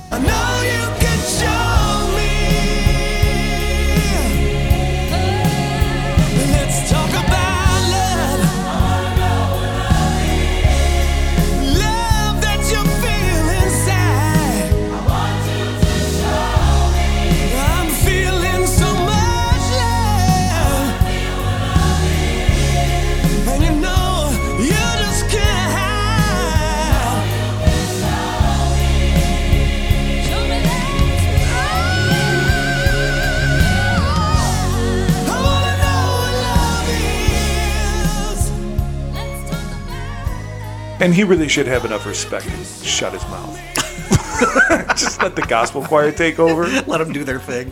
And he really should have enough respect to shut his mouth. <laughs> Just let the gospel choir take over. <laughs> Let them do their thing.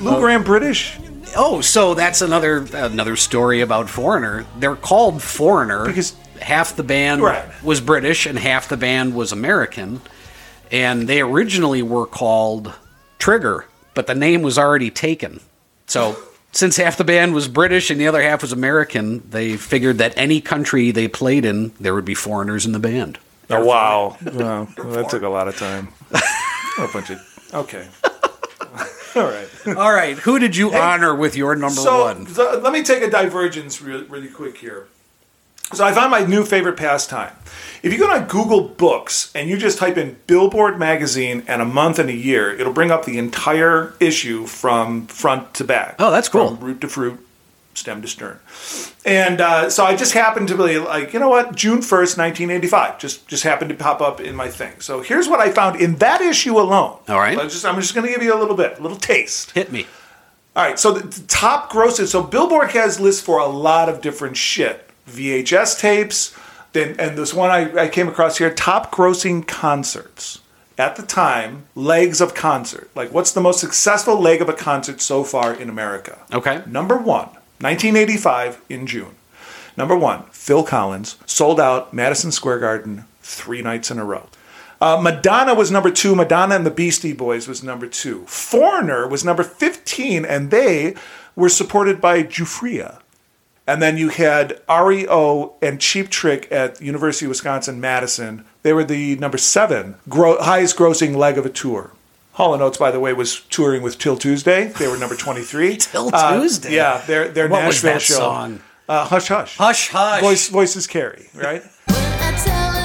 Lou uh, Gramm British Oh, so that's another another story about Foreigner. They're called Foreigner Because- half the band Right. was British and half the band was American, and they originally were called Trigger, but the name was already taken. So since half the band was British and the other half was American, they figured that any country they played in, there would be foreigners in the band. Oh, wow. Wow. <laughs> Well, that took a lot of time. a <laughs> oh, bunch of. Okay. <laughs> All right. All right, who did you honor with your number So, one? so let me take a divergence really, really quick here. So I found my new favorite pastime. If you go to Google Books and you just type in Billboard magazine and a month and a year, it'll bring up the entire issue from front to back. Oh, that's cool. From root to fruit, stem to stern. And uh, so I just happened to be like, you know what, June first, nineteen eighty-five, just just happened to pop up in my thing. So here's what I found in that issue alone. All right. I'm just, I'm just going to give you a little bit, a little taste. Hit me. All right, so the, the top grosses. So Billboard has lists for a lot of different shit. VHS tapes, then and this one I, I came across here: top grossing concerts at the time. Legs of concert. Like, what's the most successful leg of a concert so far in America? Okay. Number one, 1985 in June. Number one, Phil Collins sold out Madison Square Garden three nights in a row. Uh, Madonna was number two. Madonna and the Beastie Boys was number two. Foreigner was number 15, and they were supported by Giuffria. And then you had REO and Cheap Trick at University of Wisconsin Madison. They were the number seven gro- highest grossing leg of a tour. Hall & Oates, by the way, was touring with 'Til Tuesday. They were number 23. <laughs> Till Uh, Tuesday? yeah, their, their What was Nashville that show. song? Uh, hush Hush. Hush, hush. Voice, voices carry, right? <laughs>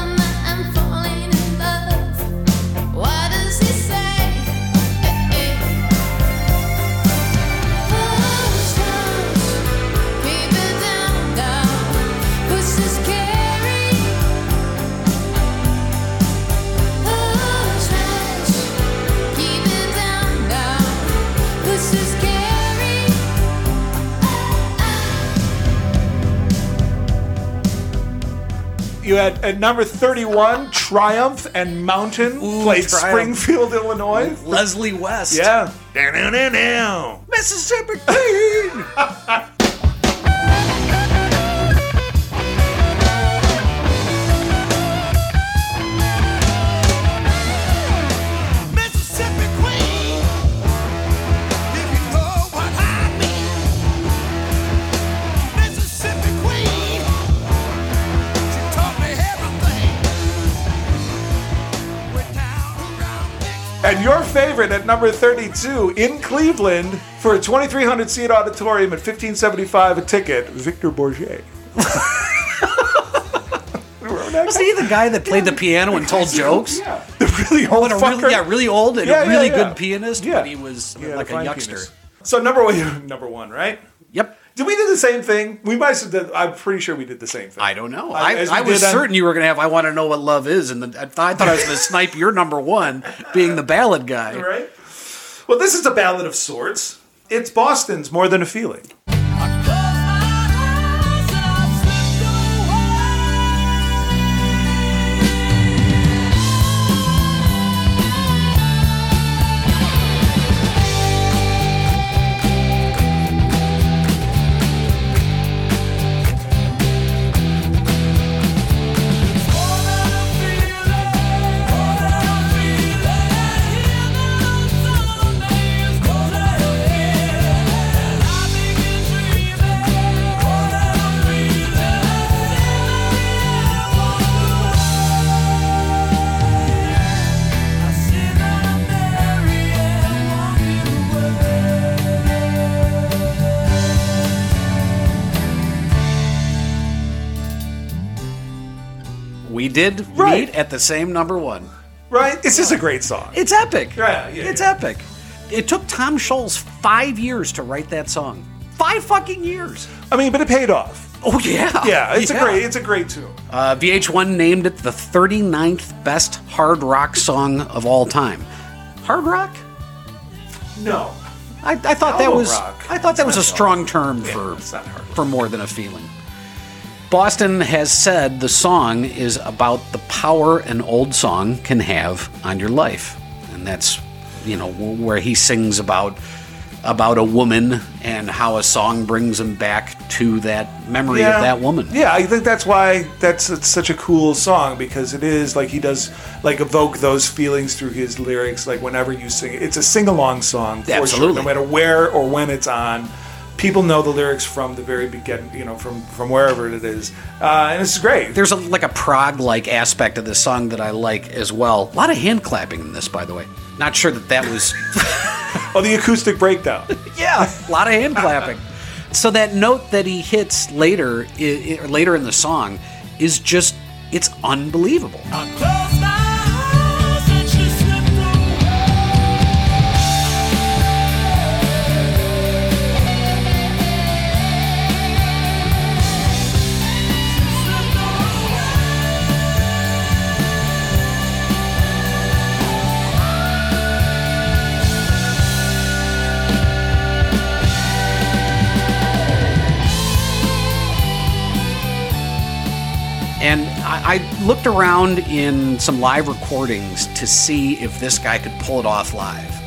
You had at number 31, Triumph and Mountain Ooh, played Triumph. Springfield, Illinois. Leslie West. Yeah. Mississippi Queen. <laughs> And your favorite at number 32 in Cleveland for a 2,300 seat auditorium at 1575 a ticket, Victor Borge. <laughs> Was he the guy that played the piano and told jokes? Yeah. The really old fucker. really, yeah, really old and Yeah, a really yeah. good pianist, Yeah. but he was Yeah, like a youngster. pianist. So number one, <laughs> number one, right? Yep. Did we do the same thing? We might have. Did, I'm pretty sure we did the same thing. I don't know. Uh, I, I was did on- certain you were going to have I Want to Know What Love Is, and the, I thought I was going <laughs> to snipe your number one being the ballad guy. right? Well, this is a ballad of sorts. It's Boston's More Than a Feeling. We did Right. meet at the same number one. Right? It's just a great song. It's epic. Yeah, yeah, it's yeah. epic. It took Tom Scholz five years to write that song. Five fucking years. I mean, but it paid off. Oh yeah. Yeah, it's a great it's a great tune. Uh, VH1 named it the 39th best hard rock song of all time. Hard rock? No. I, I thought that was rock. I thought that was a strong term for it's hard rock. for more than a feeling. Boston has said the song is about the power an old song can have on your life, and that's you know where he sings about about a woman and how a song brings him back to that memory of that woman. Yeah, I think that's why that's it's such a cool song because it is like he does like evoke those feelings through his lyrics. Like whenever you sing it, it's a sing along song for Absolutely. sure. No matter where or when it's on, people know the lyrics from the very beginning. You know, from from wherever it is, uh, and it's great. There's a, like a prog like aspect of this song that I like as well. A lot of hand clapping in this, by the way. Not sure that that was <laughs> Oh, the acoustic breakdown. <laughs> Yeah, a lot of hand clapping. So that note that he hits later, i- i- later in the song, is just it's unbelievable. Looked around in some live recordings to see if this guy could pull it off live.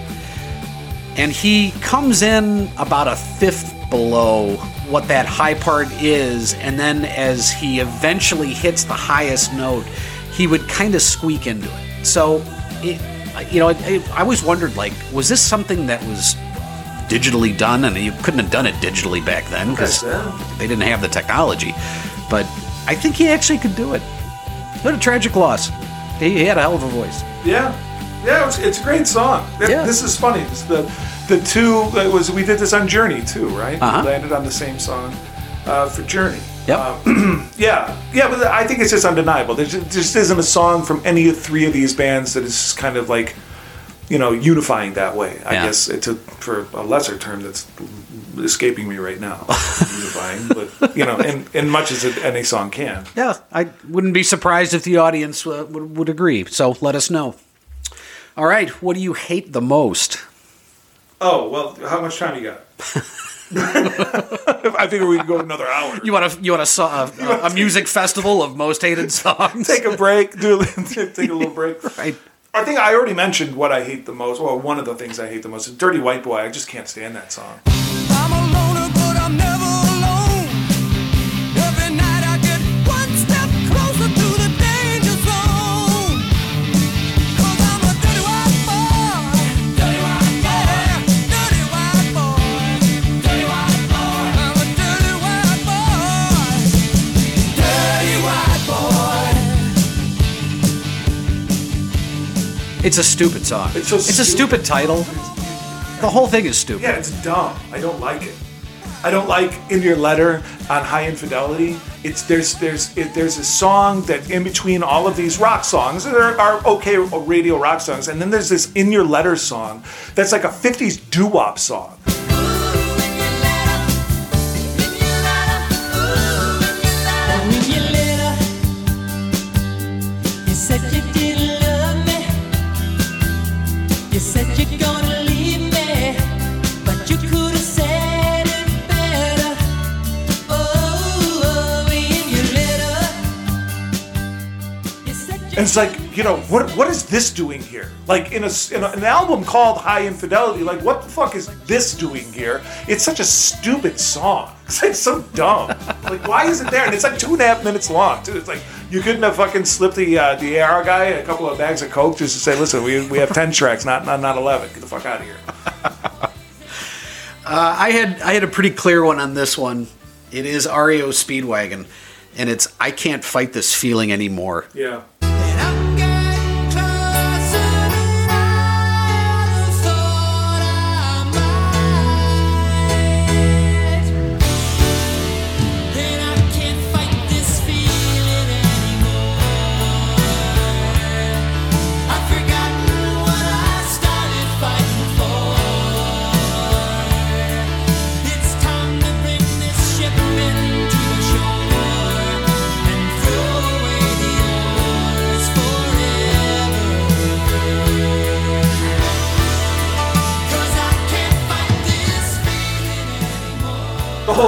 And he comes in about a fifth below what that high part is, and then as he eventually hits the highest note, he would kind of squeak into it. So, it, you know, I, I always wondered, like, was this something that was digitally done? And you couldn't have done it digitally back then because they didn't have the technology. But I think he actually could do it. What a tragic loss. He, he had a hell of a voice. Yeah, yeah, it's, it's a great song. Th- Yeah. This is funny. This, the the two it was we did this on Journey too, right? Uh-huh. We landed on the same song uh, for Journey. Yep. Um, <clears throat> yeah, yeah, but I think it's just undeniable. There just, just isn't a song from any of three of these bands that is kind of like, you know, unifying that way. I Yeah. guess it's a for a lesser term that's escaping me right now. but you know, and, in much as any song can. Yeah, I wouldn't be surprised if the audience uh, would, would agree. So let us know. All right, what do you hate the most? Oh well, how much time you got? <laughs> I figure we can go another hour. You want to you want to a, a music festival of most hated songs? take a break. Do a, <laughs> take a little break. Right. I think I already mentioned what I hate the most. Well, one of the things I hate the most is "Dirty White Boy." I just can't stand that song. It's a stupid song. It's so a stupid. stupid title. The whole thing is stupid. Yeah, it's dumb. I don't like it. I don't like in your letter on Hi Infidelity. It's there's there's it, there's a song that in between all of these rock songs there are okay radio rock songs, and then there's this in your letter song that's like a '50s doo wop song. And it's like, you know, what what is this doing here? Like in a, in a- an album called Hi Infidelity, like what the fuck is this doing here? It's such a stupid song. <laughs> It's like so dumb. like why is it there? And it's like two and a half minutes long too. It's like you couldn't have fucking slipped the uh, the AR guy a couple of bags of coke just to say, listen, we, we have ten tracks, not not not eleven. Get the fuck out of here. <laughs> Uh, I had I had a pretty clear one on this one. It is REO Speedwagon, and it's I can't fight this feeling anymore. Yeah.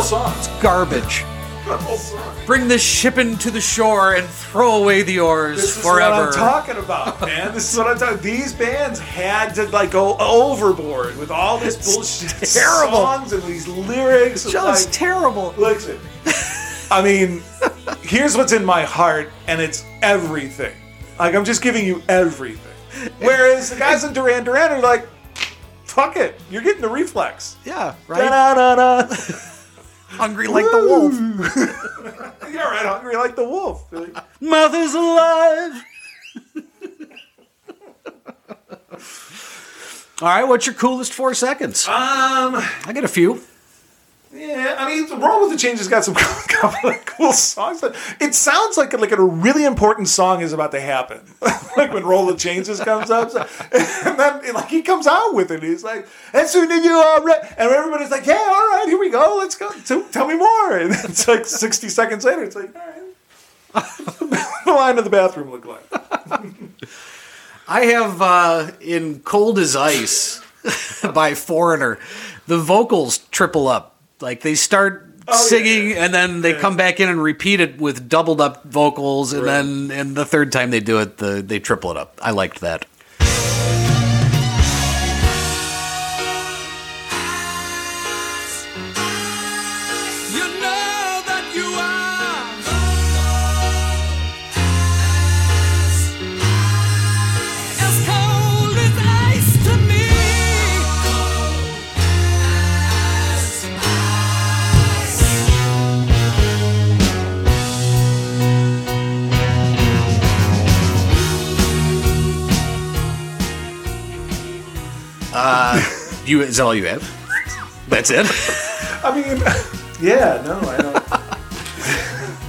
Song. Garbage. The song. Bring the shipping to the shore and throw away the oars This is forever. what I'm talking about, man. <laughs> This is what I'm talking. These bands had to like go overboard with all this bullshit <laughs> terrible. songs and these lyrics. Just like, terrible. Listen, <laughs> I mean, here's what's in my heart, and it's everything. Like I'm just giving you everything. Whereas the guys in Duran Duran are like, fuck it, you're getting the reflex. Yeah, right. Da-da-da-da. Hungry like the wolf. <laughs> You're right, hungry like the wolf. Like, <laughs> Mother's alive. <laughs> All right, what's your coolest four seconds? Um, I got a few. Yeah, I mean, Roll with the Changes got some <laughs> couple of cool songs. But it sounds like like a really important song is about to happen. <laughs> like when Roll the Changes comes up, so- <laughs> and then like he comes out with it. He's like, "As soon as you are ready," and everybody's like, "Yeah, all right, here we go. Let's go. T- tell me more." And it's like sixty seconds later, it's like, "All right." the line of the bathroom look like. I have uh, in Cold as Ice by Foreigner, the vocals triple up. Like they start Oh, singing and then they come back in and repeat it with doubled up vocals, and then and the third time they do it, the, they triple it up. I liked that. You is that all you have? That's it. <laughs> I mean, yeah, no, I don't.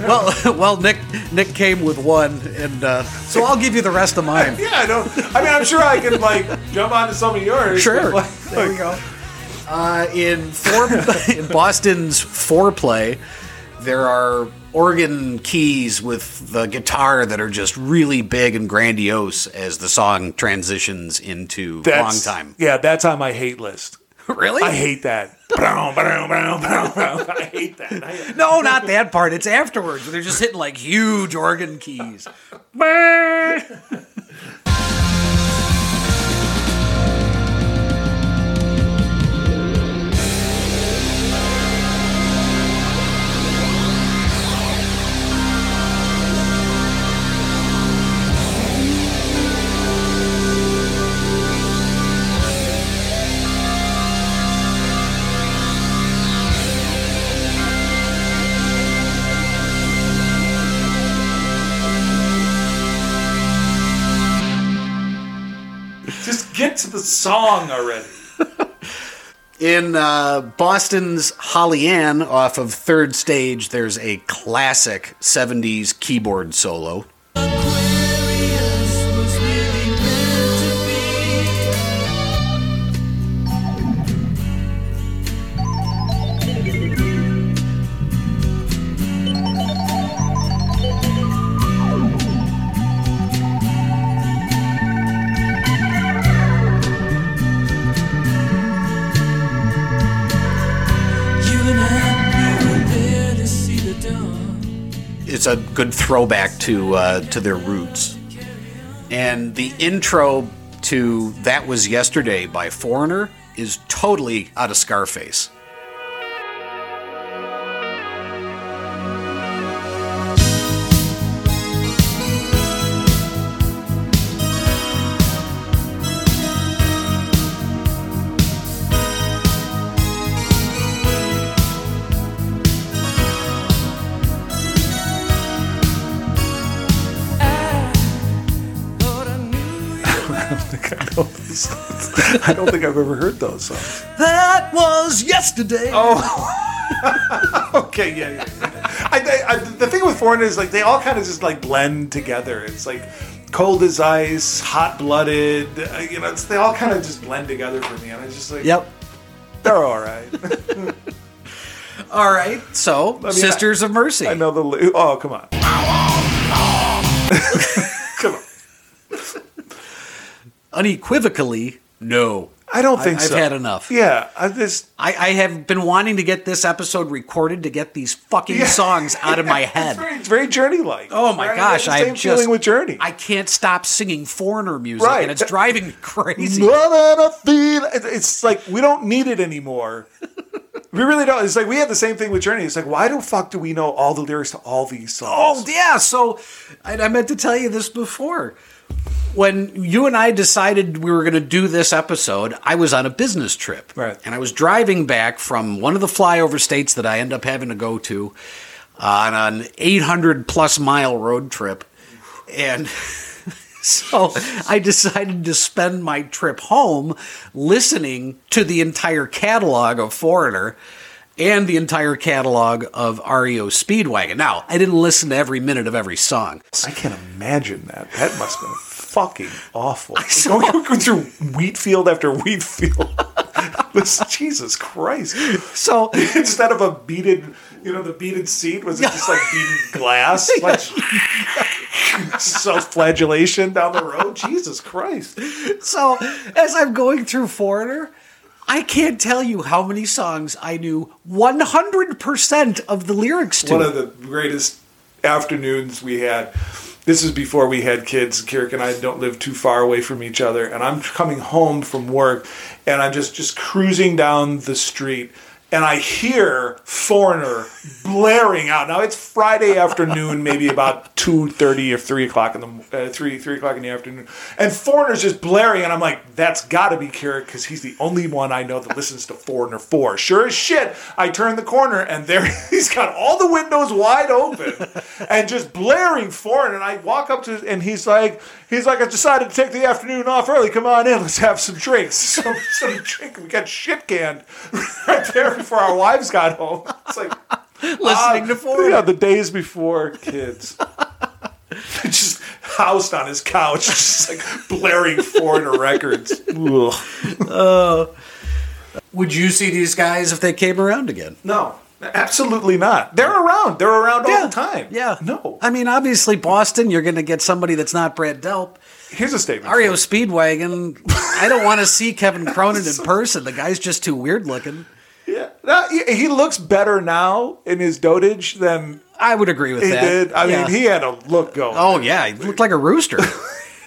<laughs> well, <laughs> well, Nick Nick came with one, and uh, so I'll give you the rest of mine. Yeah, I don't. I mean, I'm sure I could like jump onto some of yours. Sure. like, There we go. Uh, in four, in Boston's foreplay, there are organ keys with the guitar that are just really big and grandiose as the song transitions into That's, long time. Yeah, that's on my hate list. Really? I hate that. I hate that. I- no, not that part. It's afterwards. They're just hitting like huge organ keys. To the song already. <laughs> In uh, Boston's Hollyann off of Third Stage, there's a classic 70s keyboard solo. It's a good throwback to uh, to their roots. And the intro to "That Was Yesterday" by Foreigner is totally out of Scarface. I don't think I've ever heard those songs. <laughs> That was yesterday. Oh. <laughs> okay, yeah, yeah. yeah. I, I, I, the thing with foreign is like they all kind of just like blend together. It's like cold as ice, hot blooded. Uh, you know, it's, they all kind of just blend together for me, and I just like, Yep. they're all right. <laughs> All right. So, mean, Sisters of Mercy. I know the. li- Oh, come on. come on. Unequivocally, no. I don't I- think I've so. had enough. Yeah, I just I, I have been wanting to get this episode recorded to get these fucking Yeah. songs <laughs> out of my It's head. very, it's very Journey like. Oh my gosh, I I'm just feeling with Journey. I can't stop singing foreigner music, Right. and it's driving me <laughs> crazy. What a feel. It's like we don't need it anymore. we really don't. It's like we had the same thing with Journey. It's like why the fuck do we know all the lyrics to all these songs? Oh yeah, so I, I meant to tell you this before. When you and I decided we were going to do this episode, I was on a business trip, Right. And I was driving back from one of the flyover states that I end up having to go to uh, on an 800 plus mile road trip, and <laughs> so I decided to spend my trip home listening to the entire catalog of Foreigner and the entire catalog of REO Speedwagon. Now, I didn't listen to every minute of every song. I can't imagine that. That must have been fucking awful. <laughs> saw- Going, going through wheat field after wheat field. <laughs> This- Jesus Christ. So <laughs> Instead of a beaded, you know, the beaded seat, was it just like beaded glass? Like self-flagellation down the road? Jesus Christ. so as I'm going through Foreigner, I can't tell you how many songs I knew 100% of the lyrics to. One of the greatest afternoons we had. This is before we had kids. Kirk and I don't live too far away from each other, and I'm coming home from work, and I'm just just cruising down the street, and I hear Foreigner blaring out. Now it's Friday afternoon, maybe about two thirty or three o'clock in the uh, three three o'clock in the afternoon, and Foreigner's just blaring, and I'm like, that's got to be Kirk because he's the only one I know that listens to Foreigner four. Sure as shit, I turn the corner, and there <laughs> he's got all the windows wide open, and just blaring Foreigner, and I walk up to, and he's like, he's like, I decided to take the afternoon off early. Come on in, let's have some drinks, <laughs> some some drink. We got shit canned <laughs> right there before our wives got home. It's like listening to Ah, Foreigner. Yeah, the days before kids. <laughs> just housed on his couch, just like blaring foreigner records. Ugh. Would you see these guys if they came around again? No, absolutely not. They're around. They're around all the time. Yeah. No. I mean, obviously, Boston, you're going to get somebody that's not Brad Delp. Here's a statement. REO Speedwagon, <laughs> I don't want to see Kevin Cronin in person. The guy's just too weird looking. Yeah. No, he, he looks better now in his dotage than I would agree with he that. did. I Yeah. mean, he had a look going. Oh, yeah. He looked like a rooster. <laughs>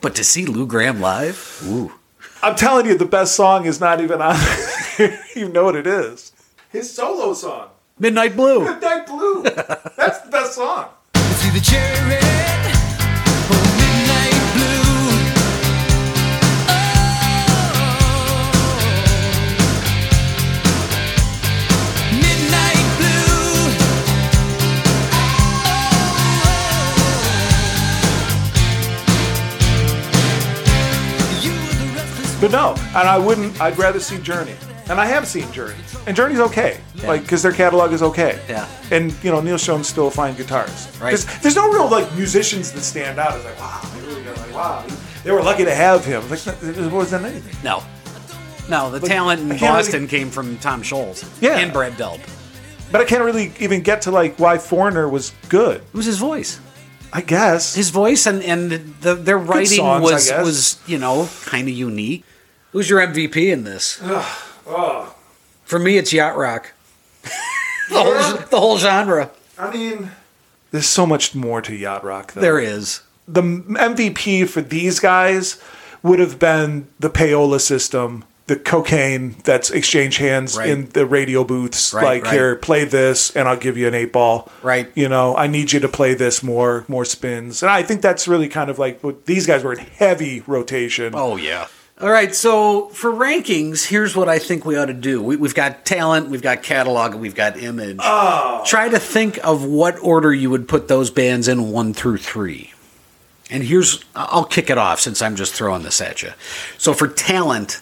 but to see Lou Gramm live? Ooh. I'm telling you, the best song is not even on. <laughs> <laughs> you know what it is? His solo song. Midnight Blue. Midnight Blue. That's the best song. See the cherry red or midnight blue. Oh, midnight blue. Oh, you were the restless But no, and I wouldn't. I'd rather see Journey, and I have seen Journey, and Journey's okay, like because their catalog is okay. Yeah. And you know Neal Schon's still a fine guitarist. Right. There's, there's no real like musicians that stand out. It's like wow, they really got like wow, they were lucky to have him. Like it wasn't anything. No. No, the talent in Boston really- came from Tom Scholz Yeah. and Brad Delp. But I can't really even get to like why Foreigner was good. It was his voice. I guess. His voice and, and the, their writing songs, was, was, you know, kind of unique. Who's your MVP in this? Oh. For me, it's Yacht Rock. <laughs> the, whole, the whole genre. I mean, there's so much more to yacht rock. Though. There is. the MVP for these guys would have been the payola system, the cocaine that's exchange hands Right. in the radio booths. Right, like right. here, play this, and I'll give you an eight ball. Right. You know, I need you to play this more, more spins, and I think that's really kind of like what these guys were in heavy rotation. Oh, yeah. All right, so for rankings, here's what I think we ought to do. We, we've got talent, we've got catalog, we've got image. Oh. Try to think of what order you would put those bands in one through three. And here's, I'll kick it off since I'm just throwing this at you. So for talent,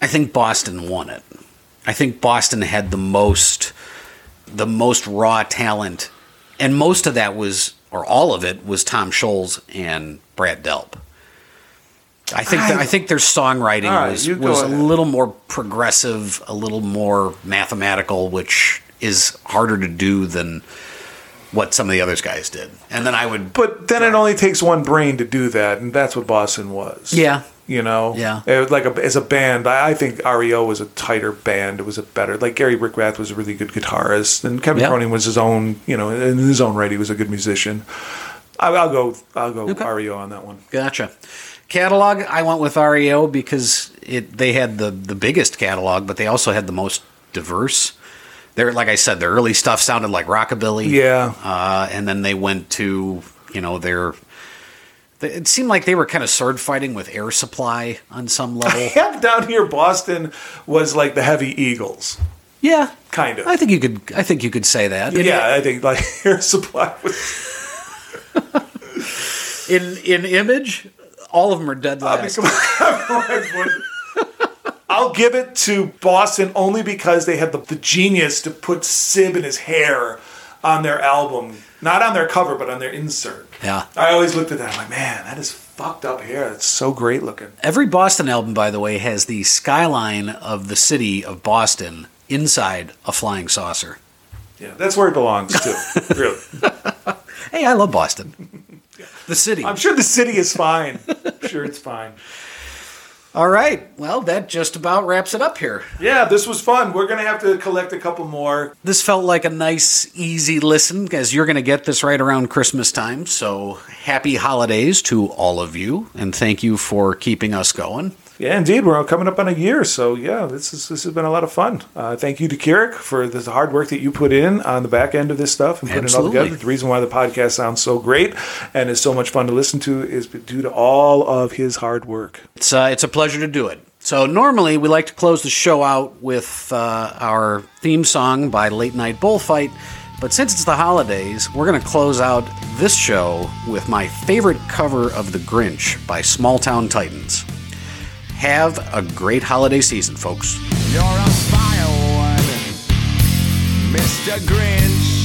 I think Boston won it. I think Boston had the most, the most raw talent, and most of that was, or all of it was Tom Scholz and Brad Delp. I think that, I think their songwriting right, was was a little more progressive, a little more mathematical, which is harder to do than what some of the others guys did. And then I would, But then it only takes one brain to do that, and that's what Boston was. yeah, You know, Yeah. It was like a, as a band, I I think REO was a tighter band. It was a better like Gary Richrath was a really good guitarist, and Kevin. Cronin was his own. You know, in his own right, he was a good musician. I, I'll go. I'll go Okay. REO on that one. Gotcha. Catalog, I went with REO because it they had the the biggest catalog, but they also had the most diverse. They're like I said, their early stuff sounded like rockabilly. Yeah. uh, and then they went to you know their. It seemed like they were kind of sword fighting with Air Supply on some <laughs> level. Yeah, down here, Boston was like the Heavy Eagles, yeah, kind of. I think you could. I think you could say that. In- yeah, I think like <laughs> Air Supply was. <laughs> In in image, all of them are dead I last. come <laughs> on. I'll give it to Boston only because they had the, the genius to put Sib and his hair on their album, not on their cover, but on their insert. Yeah. I always looked at that. I'm like, man, that is fucked up hair. It's so great looking. Every Boston album, by the way, has the skyline of the city of Boston inside a flying saucer. Yeah, that's where it belongs too. <laughs> really, Hey, I love Boston. The city. I'm sure the city is fine. I'm sure it's fine. All right. Well, that just about wraps it up here. Yeah, this was fun. We're gonna have to collect a couple more. This felt like a nice, easy listen, as you're going to get this right around Christmas time. So happy holidays to all of you, and thank you for keeping us going. Yeah, indeed. We're coming up on a year, so yeah, this is this has been a lot of fun. Uh, thank you to Kirk for the hard work that you put in on the back end of this stuff and putting it all together. The reason why the podcast sounds so great and is so much fun to listen to is due to all of his hard work. It's uh, it's a pleasure to do it. So normally we like to close the show out with uh, our theme song by Late Night Bullfight, but since it's the holidays, we're going to close out this show with my favorite cover of The Grinch by Small Town Titans. Have a great holiday season, folks. You're a vile one, Mr. Grinch.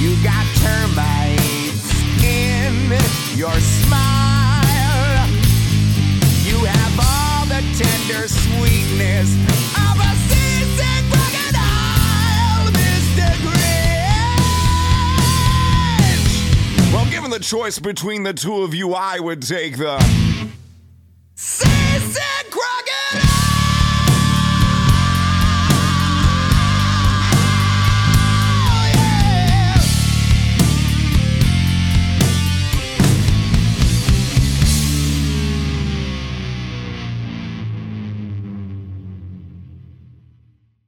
You got termites in your smile. You have all the tender sweetness of a seasick crocodile, Mr. Grinch. Well, given the choice between the two of you, I would take the seasick crocodile.